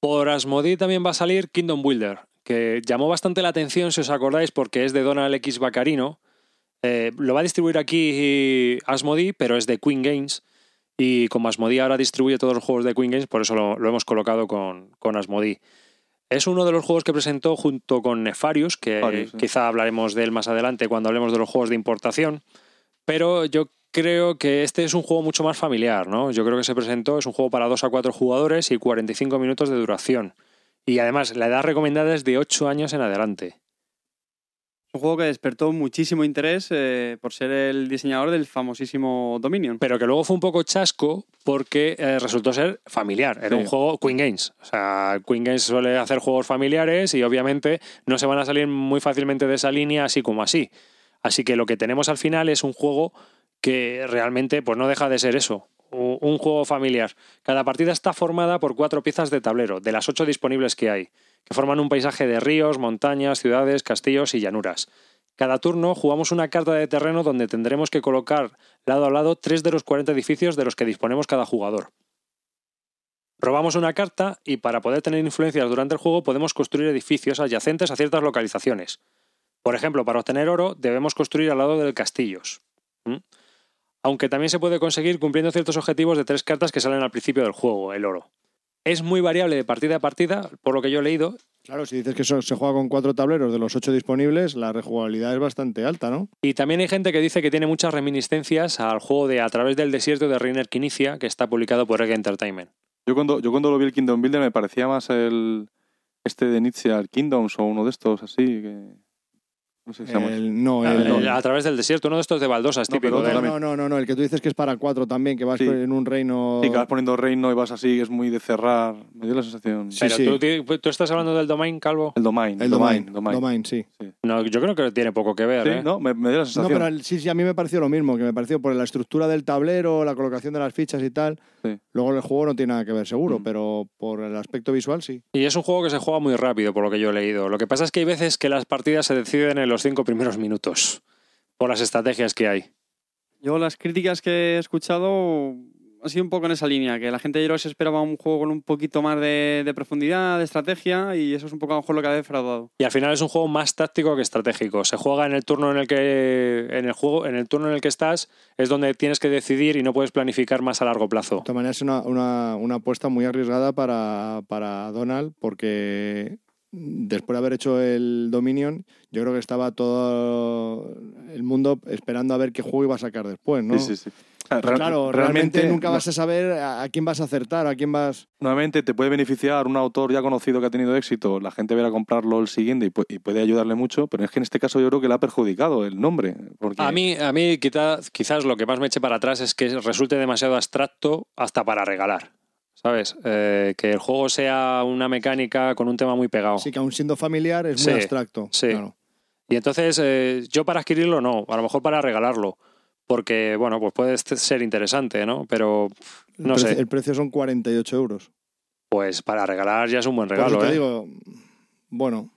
Por Asmodee también va a salir Kingdom Builder, que llamó bastante la atención, si os acordáis, porque es de Donald X Bacarino. Eh, lo va a distribuir aquí Asmodee, pero es de Queen Games. Y como Asmodee ahora distribuye todos los juegos de Queen Games, por eso lo, lo hemos colocado con, con Asmodee. Es uno de los juegos que presentó junto con Nefarius, que quizá hablaremos de él más adelante cuando hablemos de los juegos de importación. Pero yo creo que este es un juego mucho más familiar, ¿no? Yo creo que se presentó, es un juego para 2 a 4 jugadores y 45 minutos de duración. Y además, la edad recomendada es de 8 años en adelante. Un juego que despertó muchísimo interés eh, por ser el diseñador del famosísimo Dominion. Pero que luego fue un poco chasco porque eh, resultó ser familiar. Era Sí. un juego Queen Games. O sea, Queen Games suele hacer juegos familiares y obviamente no se van a salir muy fácilmente de esa línea así como así. Así que lo que tenemos al final es un juego que realmente pues no deja de ser eso, un juego familiar. Cada partida está formada por cuatro piezas de tablero, de las ocho disponibles que hay, que forman un paisaje de ríos, montañas, ciudades, castillos y llanuras. Cada turno jugamos una carta de terreno donde tendremos que colocar lado a lado tres de los 40 edificios de los que disponemos cada jugador. Robamos una carta y para poder tener influencias durante el juego podemos construir edificios adyacentes a ciertas localizaciones. Por ejemplo, para obtener oro debemos construir al lado del castillos. ¿Mm? aunque también se puede conseguir cumpliendo ciertos objetivos de tres cartas que salen al principio del juego, el oro. Es muy variable de partida a partida, por lo que yo he leído, Claro, si dices que eso se juega con cuatro tableros de los ocho disponibles, la rejugabilidad es bastante alta, ¿no? Y también hay gente que dice que tiene muchas reminiscencias al juego de A través del desierto de Reiner Kinicia, que está publicado por Egg Entertainment. Yo cuando, yo cuando lo vi el Kingdom Builder me parecía más el este de Nietzsche, Kingdoms o uno de estos así que no sé si se llama. El- no, Ah, el- no, El a través del desierto, uno de estos de baldosas, No, típico. pero de- otro no, no, no, no, el que tú dices que es para cuatro también, que vas Sí. en un reino... Sí, que vas poniendo reino y vas así, es muy de cerrar. Me dio la sensación. Sí, Pero sí. Tú, ti- tú estás hablando del domain, Calvo. El domain. El domain, domain, domain, sí. No, yo creo que tiene poco que ver. Sí, ¿eh? no, me, me dio la No, sensación. pero el- sí, sí, a mí me pareció lo mismo, que me pareció por la estructura del tablero, la colocación de las fichas y tal. Sí. Luego el juego no tiene nada que ver, seguro, Mm. pero por el aspecto visual sí. Y es un juego que se juega muy rápido, por lo que yo he leído. Lo que pasa es que hay veces que las partidas se deciden en los cinco primeros minutos, por las estrategias que hay. Yo las críticas que he escuchado han sido un poco en esa línea, que la gente yo se esperaba un juego con un poquito más de, de profundidad, de estrategia, y eso es un poco a lo mejor lo que ha defraudado. Y al final es un juego más táctico que estratégico. Se juega en el turno en el que en el juego, en el turno en el que estás, es donde tienes que decidir y no puedes planificar más a largo plazo. De todas maneras es una, una, una apuesta muy arriesgada para, para Donald, porque después de haber hecho el Dominion, yo creo que estaba todo el mundo esperando a ver qué juego iba a sacar después, ¿no? Sí, sí, sí. Ah, Pues real- claro, realmente, nunca vas a saber a, a quién vas a acertar, a quién vas... Nuevamente te puede beneficiar un autor ya conocido que ha tenido éxito, la gente verá comprarlo el siguiente y, pu- y puede ayudarle mucho, pero es que en este caso yo creo que le ha perjudicado el nombre. Porque A mí, a mí quizás, quizás lo que más me eche para atrás es que resulte demasiado abstracto hasta para regalar. ¿Sabes? Eh, que el juego sea una mecánica con un tema muy pegado. Así que aún siendo familiar es muy Sí, abstracto. sí. claro. Y entonces, eh, yo para adquirirlo no, a lo mejor para regalarlo. Porque, bueno, pues puede ser interesante, ¿no? Pero, no sé, El precio son 48 euros. pues para regalar ya es un buen Por eso regalo, te ¿eh? digo, bueno,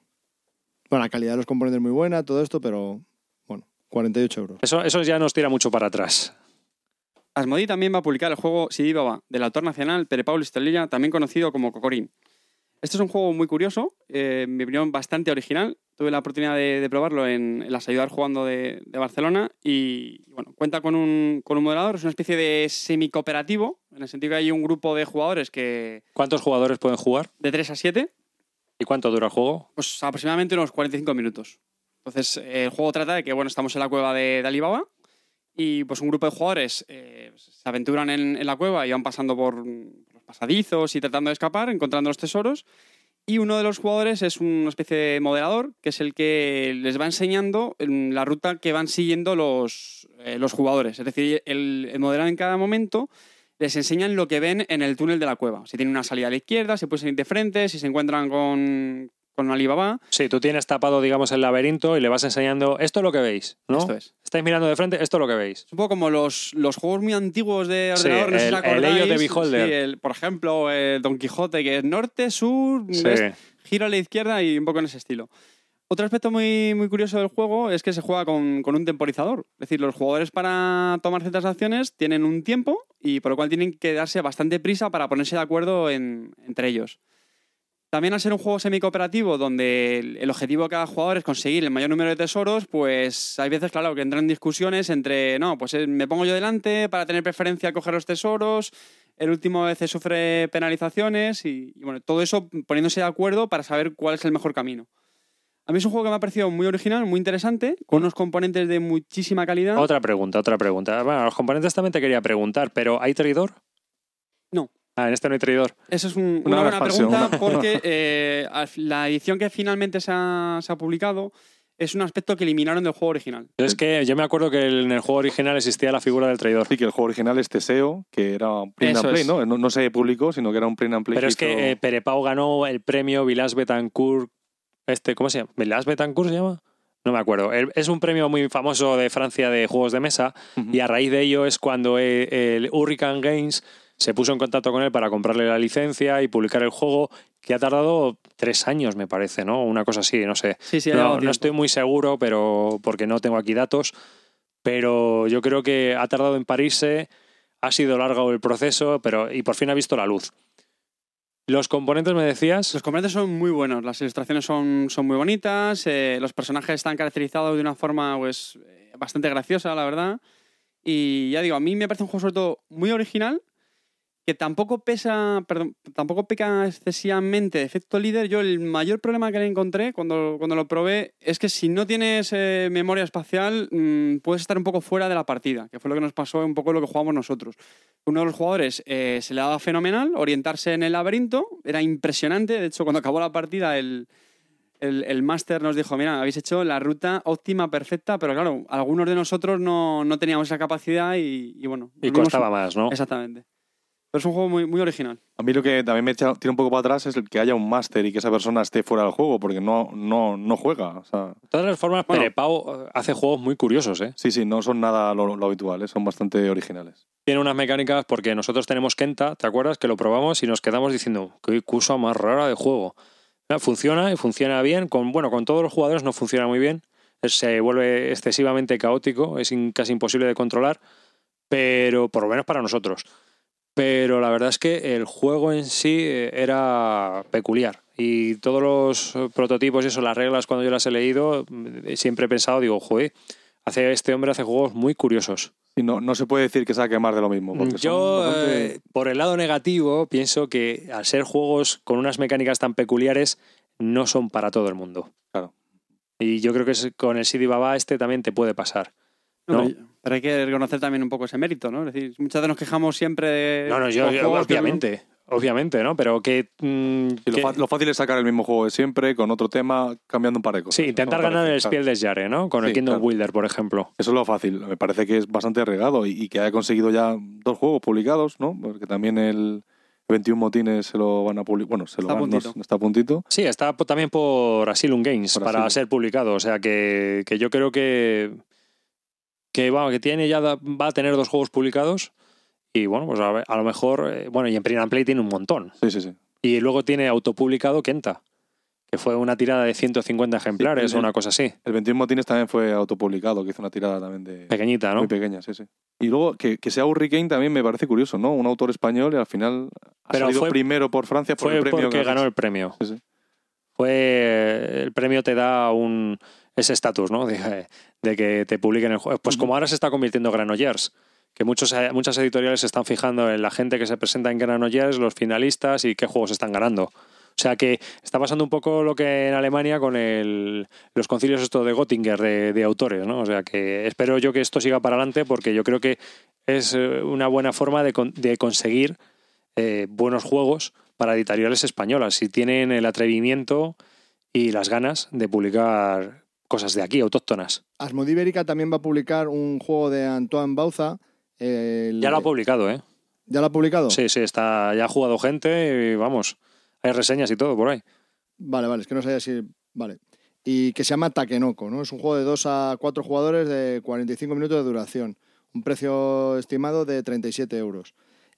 bueno, la calidad de los componentes es muy buena, todo esto, pero bueno, 48 euros. Eso, eso ya nos tira mucho para atrás. Asmodee también va a publicar el juego Sidi Baba, del autor nacional Pere Paul Estrella, también conocido como Cocorín. Este es un juego muy curioso, eh, en mi opinión bastante original. Tuve la oportunidad de, de probarlo en, en las ayudas jugando de, de Barcelona y bueno, cuenta con un, con un moderador, es una especie de semi-cooperativo, en el sentido que hay un grupo de jugadores que ¿Cuántos jugadores pueden jugar? de 3 a 7, ¿Y cuánto dura el juego? pues aproximadamente unos 45 minutos. Entonces, el juego trata de que, bueno, estamos en la cueva de, de Alibaba y pues un grupo de jugadores eh, se aventuran en, la cueva y van pasando por los pasadizos y tratando de escapar, encontrando los tesoros. Y uno de los jugadores es una especie de moderador, que es el que les va enseñando mm, la ruta que van siguiendo los, eh, los jugadores. Es decir, el, el moderador en cada momento les enseñan lo que ven en el túnel de la cueva. Si tienen una salida a la izquierda, si pueden salir de frente, si se encuentran con, con Alibaba. Sí, tú tienes tapado, digamos, el laberinto y le vas enseñando, esto es lo que veis, ¿no? Esto es. Estáis mirando de frente, esto es lo que veis. Es un poco como los, los juegos muy antiguos de Sí, ordenador, no sé si el- os el acordáis. Of the Beholder. Sí, el- por ejemplo, el Don Quijote, que es norte, sur, Sí. giro a la izquierda y un poco en ese estilo. Otro aspecto muy, muy curioso del juego es que se juega con, con un temporizador. Es decir, los jugadores para tomar ciertas acciones tienen un tiempo y por lo cual tienen que darse bastante prisa para ponerse de acuerdo en- entre ellos. También al ser un juego semi-cooperativo donde el, objetivo de cada jugador es conseguir el mayor número de tesoros, pues hay veces, claro, que entran discusiones entre, no, pues eh, me pongo yo delante para tener preferencia a coger los tesoros, el último a veces sufre penalizaciones y, y, bueno, todo eso poniéndose de acuerdo para saber cuál es el mejor camino. A mí es un juego que me ha parecido muy original, muy interesante, con unos componentes de muchísima calidad. Otra pregunta, otra pregunta. Bueno, los componentes también te quería preguntar, pero ¿hay traidor? No. Ah, en este no hay traidor. Esa es un- Una una buena expansión, pregunta porque eh, la edición que finalmente se ha, se ha publicado es un aspecto que eliminaron del juego original. Es que yo me acuerdo que en el juego original existía la figura del traidor. Sí, que el juego original es Teseo, que era un print Eso and play. ¿no? ¿no? No se publicó, sino que era un print and play. Pero es que eh, Perepau ganó el premio Vilas Betancourt. Este, ¿Cómo se llama? ¿Vilas Betancourt se llama? No me acuerdo. El- Es un premio muy famoso de Francia de juegos de mesa y a raíz de ello es cuando eh, el Hurricane Games se puso en contacto con él para comprarle la licencia y publicar el juego, que ha tardado tres años, me parece, ¿no? Una cosa así, no sé. Sí, sí, no, no estoy muy seguro, pero porque no tengo aquí datos. Pero yo creo que ha tardado en parirse, ha sido largo el proceso, pero y por fin ha visto la luz. Los componentes, me decías, Los componentes son muy buenos, las ilustraciones son, son muy bonitas, eh, los personajes están caracterizados de una forma pues, eh, bastante graciosa, la verdad. Y ya digo, a mí me parece un juego sobre todo muy original, que tampoco pesa, perdón, tampoco peca excesivamente de efecto líder. Yo el mayor problema que le encontré cuando, cuando lo probé es que si no tienes eh, memoria espacial mm, puedes estar un poco fuera de la partida, que fue lo que nos pasó un poco lo que jugamos nosotros. Uno de los jugadores eh, se le daba fenomenal orientarse en el laberinto, era impresionante, de hecho cuando acabó la partida el, el, el máster nos dijo, mira, habéis hecho la ruta óptima, perfecta, pero claro, algunos de nosotros no, no teníamos esa capacidad y, y bueno. Y costaba más, ¿no? Exactamente. Pero es un juego muy, muy original. A mí lo que también me echa- tira un poco para atrás es el que haya un máster y que esa persona esté fuera del juego, porque no, no, no juega. O sea, De todas las formas, Bueno. Perepau eh, hace juegos muy curiosos, ¿eh? sí, sí, no son nada lo, lo habitual, ¿eh? son bastante originales. Tiene unas mecánicas porque nosotros tenemos Kenta, ¿te acuerdas? Que lo probamos y nos quedamos diciendo, qué cosa más rara de juego. Funciona y funciona bien. Con, bueno, con todos los jugadores no funciona muy bien. Se vuelve excesivamente caótico, es in- casi imposible de controlar, pero por lo menos para nosotros. Pero la verdad es que el juego en sí eh, era peculiar. Y todos los eh, prototipos y eso, las reglas, cuando yo las he leído, mm, siempre he pensado, digo, joder, hace, este hombre hace juegos muy curiosos. Y no, no se puede decir que saque más de lo mismo. Yo, bastante- eh, por el lado negativo, pienso que al ser juegos con unas mecánicas tan peculiares, no son para todo el mundo. Claro. Y yo creo que con el CD Baba este también te puede pasar. No, No. Pero, hay que reconocer también un poco ese mérito, ¿no? Es decir, muchas veces nos quejamos siempre de. No, no, yo, yo- obviamente, obviamente, ¿no? Pero que... mm, Sí, lo, que- fa- lo fácil es sacar el mismo juego de siempre, con otro tema, cambiando un par de cosas. sí, intentar ganar el Spiel des Jahres, ¿no? Con el Kingdom claro. Builder, por ejemplo. Eso es lo fácil. Me parece que es bastante arriesgado y, y que haya conseguido ya dos juegos publicados, ¿no? Porque también el 21 motines se lo van a publicar. Bueno, se lo Está a van, no- puntito. está a puntito. Sí, está también por Asylum Games Por para Asylum. ser publicado. O sea que, que yo creo que, que, bueno, que tiene ya da- va a tener dos juegos publicados. Y bueno, pues a, lo mejor, eh, bueno, y en Print and Play tiene un montón. Sí, sí, sí. Y luego tiene autopublicado Kenta, que fue una tirada de 150 ejemplares el- o una cosa así, El 21 motines también fue autopublicado, que hizo una tirada también de. pequeñita, ¿no? Muy pequeña, sí, sí. Y luego que, que sea Hurricane también me parece curioso, ¿no? Un autor español y al final ha Pero salido fue- primero por Francia por Fue el premio porque que ganó el premio. Sí, sí. Fue el premio te da un ese estatus, ¿no? De, de que te publiquen el juego. Pues como ahora se está convirtiendo Granollers, que muchos, eh, muchas editoriales se están fijando en la gente que se presenta en Granollers, los finalistas y qué juegos están ganando. O sea que está pasando un poco lo que en Alemania con el, los concilios estos de Göttinger de, de autores, ¿no? O sea que espero yo que esto siga para adelante porque yo creo que es eh, una buena forma de, de conseguir eh, buenos juegos para editoriales españolas si tienen el atrevimiento y las ganas de publicar cosas de aquí, autóctonas. Asmodee Ibérica también va a publicar un juego de Antoine Bauza. el- Ya lo ha publicado, ¿eh? ¿Ya lo ha publicado? Sí, sí, está, ya ha jugado gente y vamos, hay reseñas y todo por ahí. Vale, vale, es que no sabía si. Vale. Y que se llama Takenoko, ¿no? Es un juego de 2 a 4 jugadores de 45 minutos de duración. Un precio estimado de 37 euros.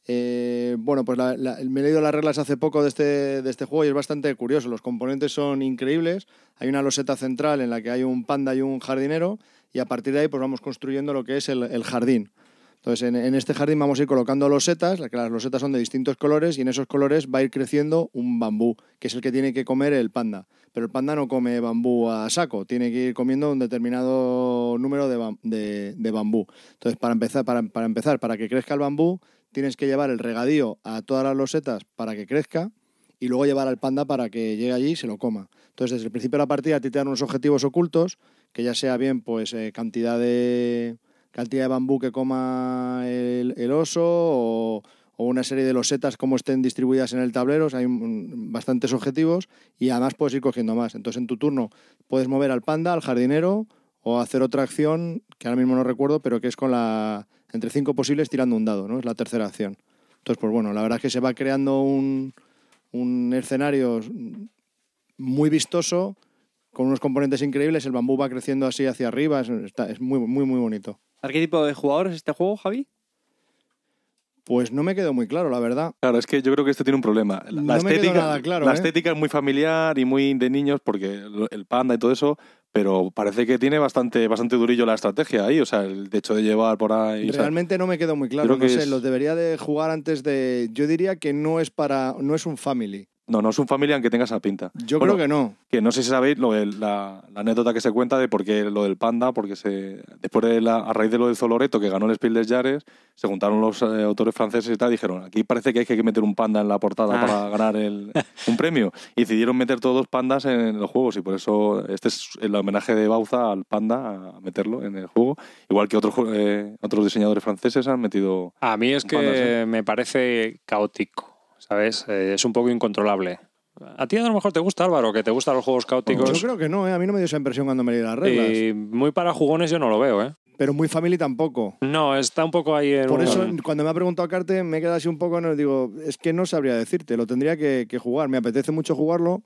Eh, bueno, pues la- la- me he leído las reglas hace poco de este, de este juego y es bastante curioso. Los componentes son increíbles. Hay una loseta central en la que hay un panda y un jardinero y a partir de ahí pues vamos construyendo lo que es el, jardín. Entonces, en, este jardín vamos a ir colocando losetas, que las losetas son de distintos colores y en esos colores va a ir creciendo un bambú, que es el que tiene que comer el panda. Pero el panda no come bambú a saco, tiene que ir comiendo un determinado número de, bam- de- de bambú. Entonces, para empezar, para empezar, para que crezca el bambú, tienes que llevar el regadío a todas las losetas para que crezca y luego llevar al panda para que llegue allí y se lo coma. Entonces, desde el principio de la partida a te dan unos objetivos ocultos, que ya sea bien pues eh, cantidad de cantidad de bambú que coma el, oso o, una serie de losetas como estén distribuidas en el tablero. Hay bastantes objetivos y además puedes ir cogiendo más. Entonces, en tu turno puedes mover al panda, al jardinero o hacer otra acción que ahora mismo no recuerdo, pero que es con la entre cinco posibles tirando un dado, ¿no? Es la tercera acción. Entonces, pues bueno, la verdad es que se va creando un, un escenario muy vistoso con unos componentes increíbles. El bambú va creciendo así hacia arriba, es, está- es muy, muy, muy bonito. ¿A qué tipo de jugador es este juego, Javi? Pues no me quedó muy claro, la verdad. Claro, es que yo creo que este tiene un problema. La, No me quedó estética, nada claro, la ¿eh? estética es muy familiar y muy de niños porque el panda y todo eso, pero parece que tiene bastante, bastante durillo la estrategia ahí, o sea, el hecho de llevar por ahí. o sea, Realmente no me quedó muy claro. creo No que sé, es- los debería de jugar antes de. Yo diría que no es para. no es un family. No, no es un familia aunque tenga esa pinta. Yo Bueno, creo que no. Que no sé si sabéis lo de la, la anécdota que se cuenta de por qué lo del panda, porque se después de la, a raíz de lo del Zoloreto, que ganó el Spiel des Jahres, se juntaron los eh, autores franceses y tal, y dijeron, aquí parece que hay que meter un panda en la portada Ah. para ganar el, un premio. Y decidieron meter todos los pandas en los juegos, y por eso este es el homenaje de Bauza al panda, a meterlo en el juego. Igual que otros, ju- eh, otros diseñadores franceses han metido... A mí es que Pandas, ¿eh? me parece caótico, ¿sabes? Eh, es un poco incontrolable. A ti a lo mejor te gusta, Álvaro, que te gustan los juegos caóticos. Yo creo que no, ¿eh? a mí no me dio esa impresión cuando me leí las reglas. Y muy para jugones yo no lo veo, ¿eh? Pero muy family tampoco. No, está un poco ahí en Por un- eso, cuando me ha preguntado Carte, me he quedado así un poco, no digo, es que no sabría decirte, lo tendría que, que jugar. Me apetece mucho jugarlo,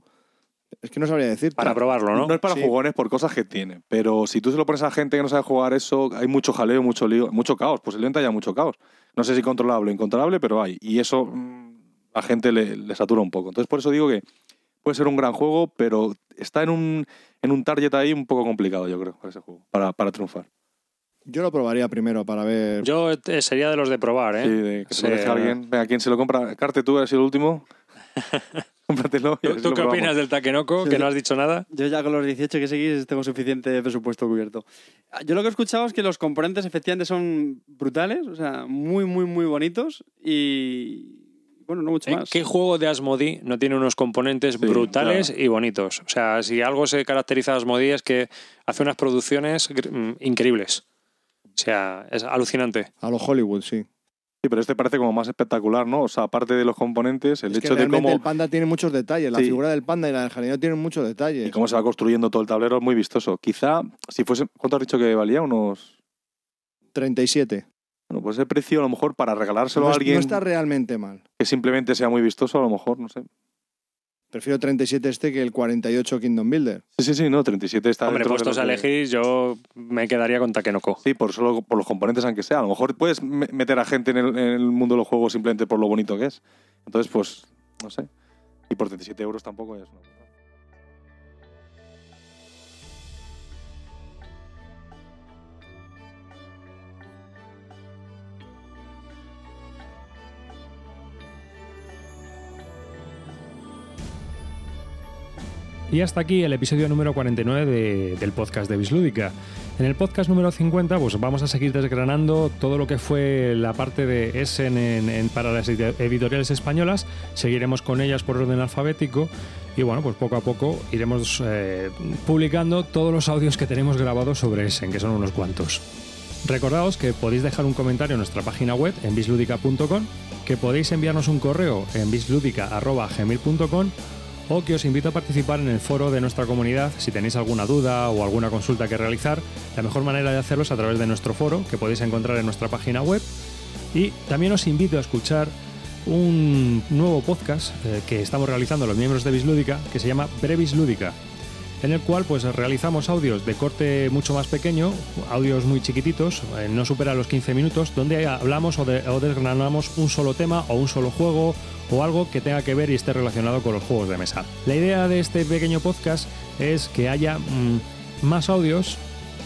es que no sabría decirte. para probarlo, ¿no? No es para Sí. jugones por cosas que tiene, pero si tú se lo pones a gente que no sabe jugar eso, hay mucho jaleo, mucho lío, mucho caos. Posiblemente haya mucho caos. No sé si controlable o incontrolable, pero hay. Y eso mm, a gente le, le satura un poco. Entonces, por eso digo que puede ser un gran juego, pero está en un, en un target ahí un poco complicado, yo creo, para ese juego, para, para triunfar. Yo lo probaría primero para ver. Yo eh, sería de los de probar, ¿eh? Sí, de que se Sí, lo deje a alguien. Venga, ¿quién se lo compra? Carte, tú eres el último. Cómpratelo. ¿Tú, tú lo qué probamos. opinas del Takenoko? Sí, Que sí. no has dicho nada. Yo ya con los 18 que seguís tengo suficiente presupuesto cubierto. Yo lo que he escuchado es que los componentes efectivamente son brutales, o sea, muy, muy, muy bonitos y... Bueno, no mucho ¿Eh? más. ¿Qué juego de Asmodee no tiene unos componentes Sí, brutales claro. y bonitos? O sea, si algo se caracteriza a Asmodee es que hace unas producciones mm, increíbles. O sea, es alucinante. A los Hollywood, sí. Sí, pero este parece como más espectacular, ¿no? O sea, aparte de los componentes, el es que hecho de realmente cómo, el panda tiene muchos detalles. La Sí. figura del panda y la del jardinero tienen muchos y detalles. cómo se va construyendo todo el tablero es muy vistoso. Quizá, si fuese. ¿Cuánto has dicho que valía? Unos. 37. Bueno, pues ese precio a lo mejor para regalárselo No, a alguien no está realmente mal. que simplemente sea muy vistoso, a lo mejor, no sé. Prefiero 37 este que el 48 Kingdom Builder. Sí, sí, sí, no, 37 está Hombre, puestos a elegir, yo me quedaría con Takenoko. Sí, por solo por los componentes aunque sea. A lo mejor puedes me- meter a gente en el, en el mundo de los juegos simplemente por lo bonito que es. Entonces, pues, no sé. Y por 37 euros tampoco es una Y hasta aquí el episodio número 49 de- del podcast de Bislúdica. En el podcast número 50 pues vamos a seguir desgranando todo lo que fue la parte de Essen en, para las edi- editoriales españolas. Seguiremos con ellas por orden alfabético y bueno, pues poco a poco iremos eh, publicando todos los audios que tenemos grabados sobre Essen, que son unos cuantos. Recordaos que podéis dejar un comentario en nuestra página web en bisludica.com, que podéis enviarnos un correo en bisludica.gmail.com o que os invito a participar en el foro de nuestra comunidad si tenéis alguna duda o alguna consulta que realizar. La mejor manera de hacerlo es a través de nuestro foro, que podéis encontrar en nuestra página web. Y también os invito a escuchar un nuevo podcast eh, que estamos realizando los miembros de Bislúdica, que se llama Brevis Lúdica, en el cual pues realizamos audios de corte mucho más pequeño, audios muy chiquititos, eh, no supera los 15 minutos, donde hablamos o, de- o desgranamos un solo tema o un solo juego o algo que tenga que ver y esté relacionado con los juegos de mesa. La idea de este pequeño podcast es que haya mm, más audios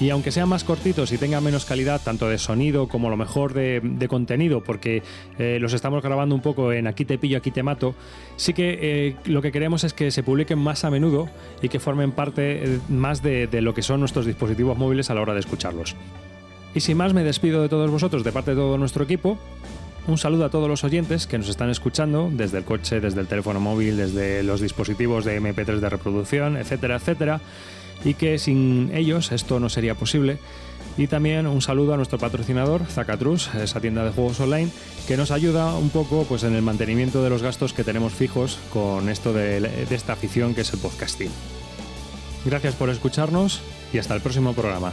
y aunque sean más cortitos y tengan menos calidad, tanto de sonido como lo mejor de, de contenido, porque eh, los estamos grabando un poco en aquí te pillo, aquí te mato, sí que eh, lo que queremos es que se publiquen más a menudo y que formen parte eh, más de, de lo que son nuestros dispositivos móviles a la hora de escucharlos. Y sin más, me despido de todos vosotros, de parte de todo nuestro equipo. Un saludo a todos los oyentes que nos están escuchando desde el coche, desde el teléfono móvil, desde los dispositivos de MP3 de reproducción, etcétera, etcétera. Y que sin ellos esto no sería posible. Y también un saludo a nuestro patrocinador, Zacatrus, esa tienda de juegos online, que nos ayuda un poco pues, en el mantenimiento de los gastos que tenemos fijos con esto de, de esta afición que es el podcasting. Gracias por escucharnos y hasta el próximo programa.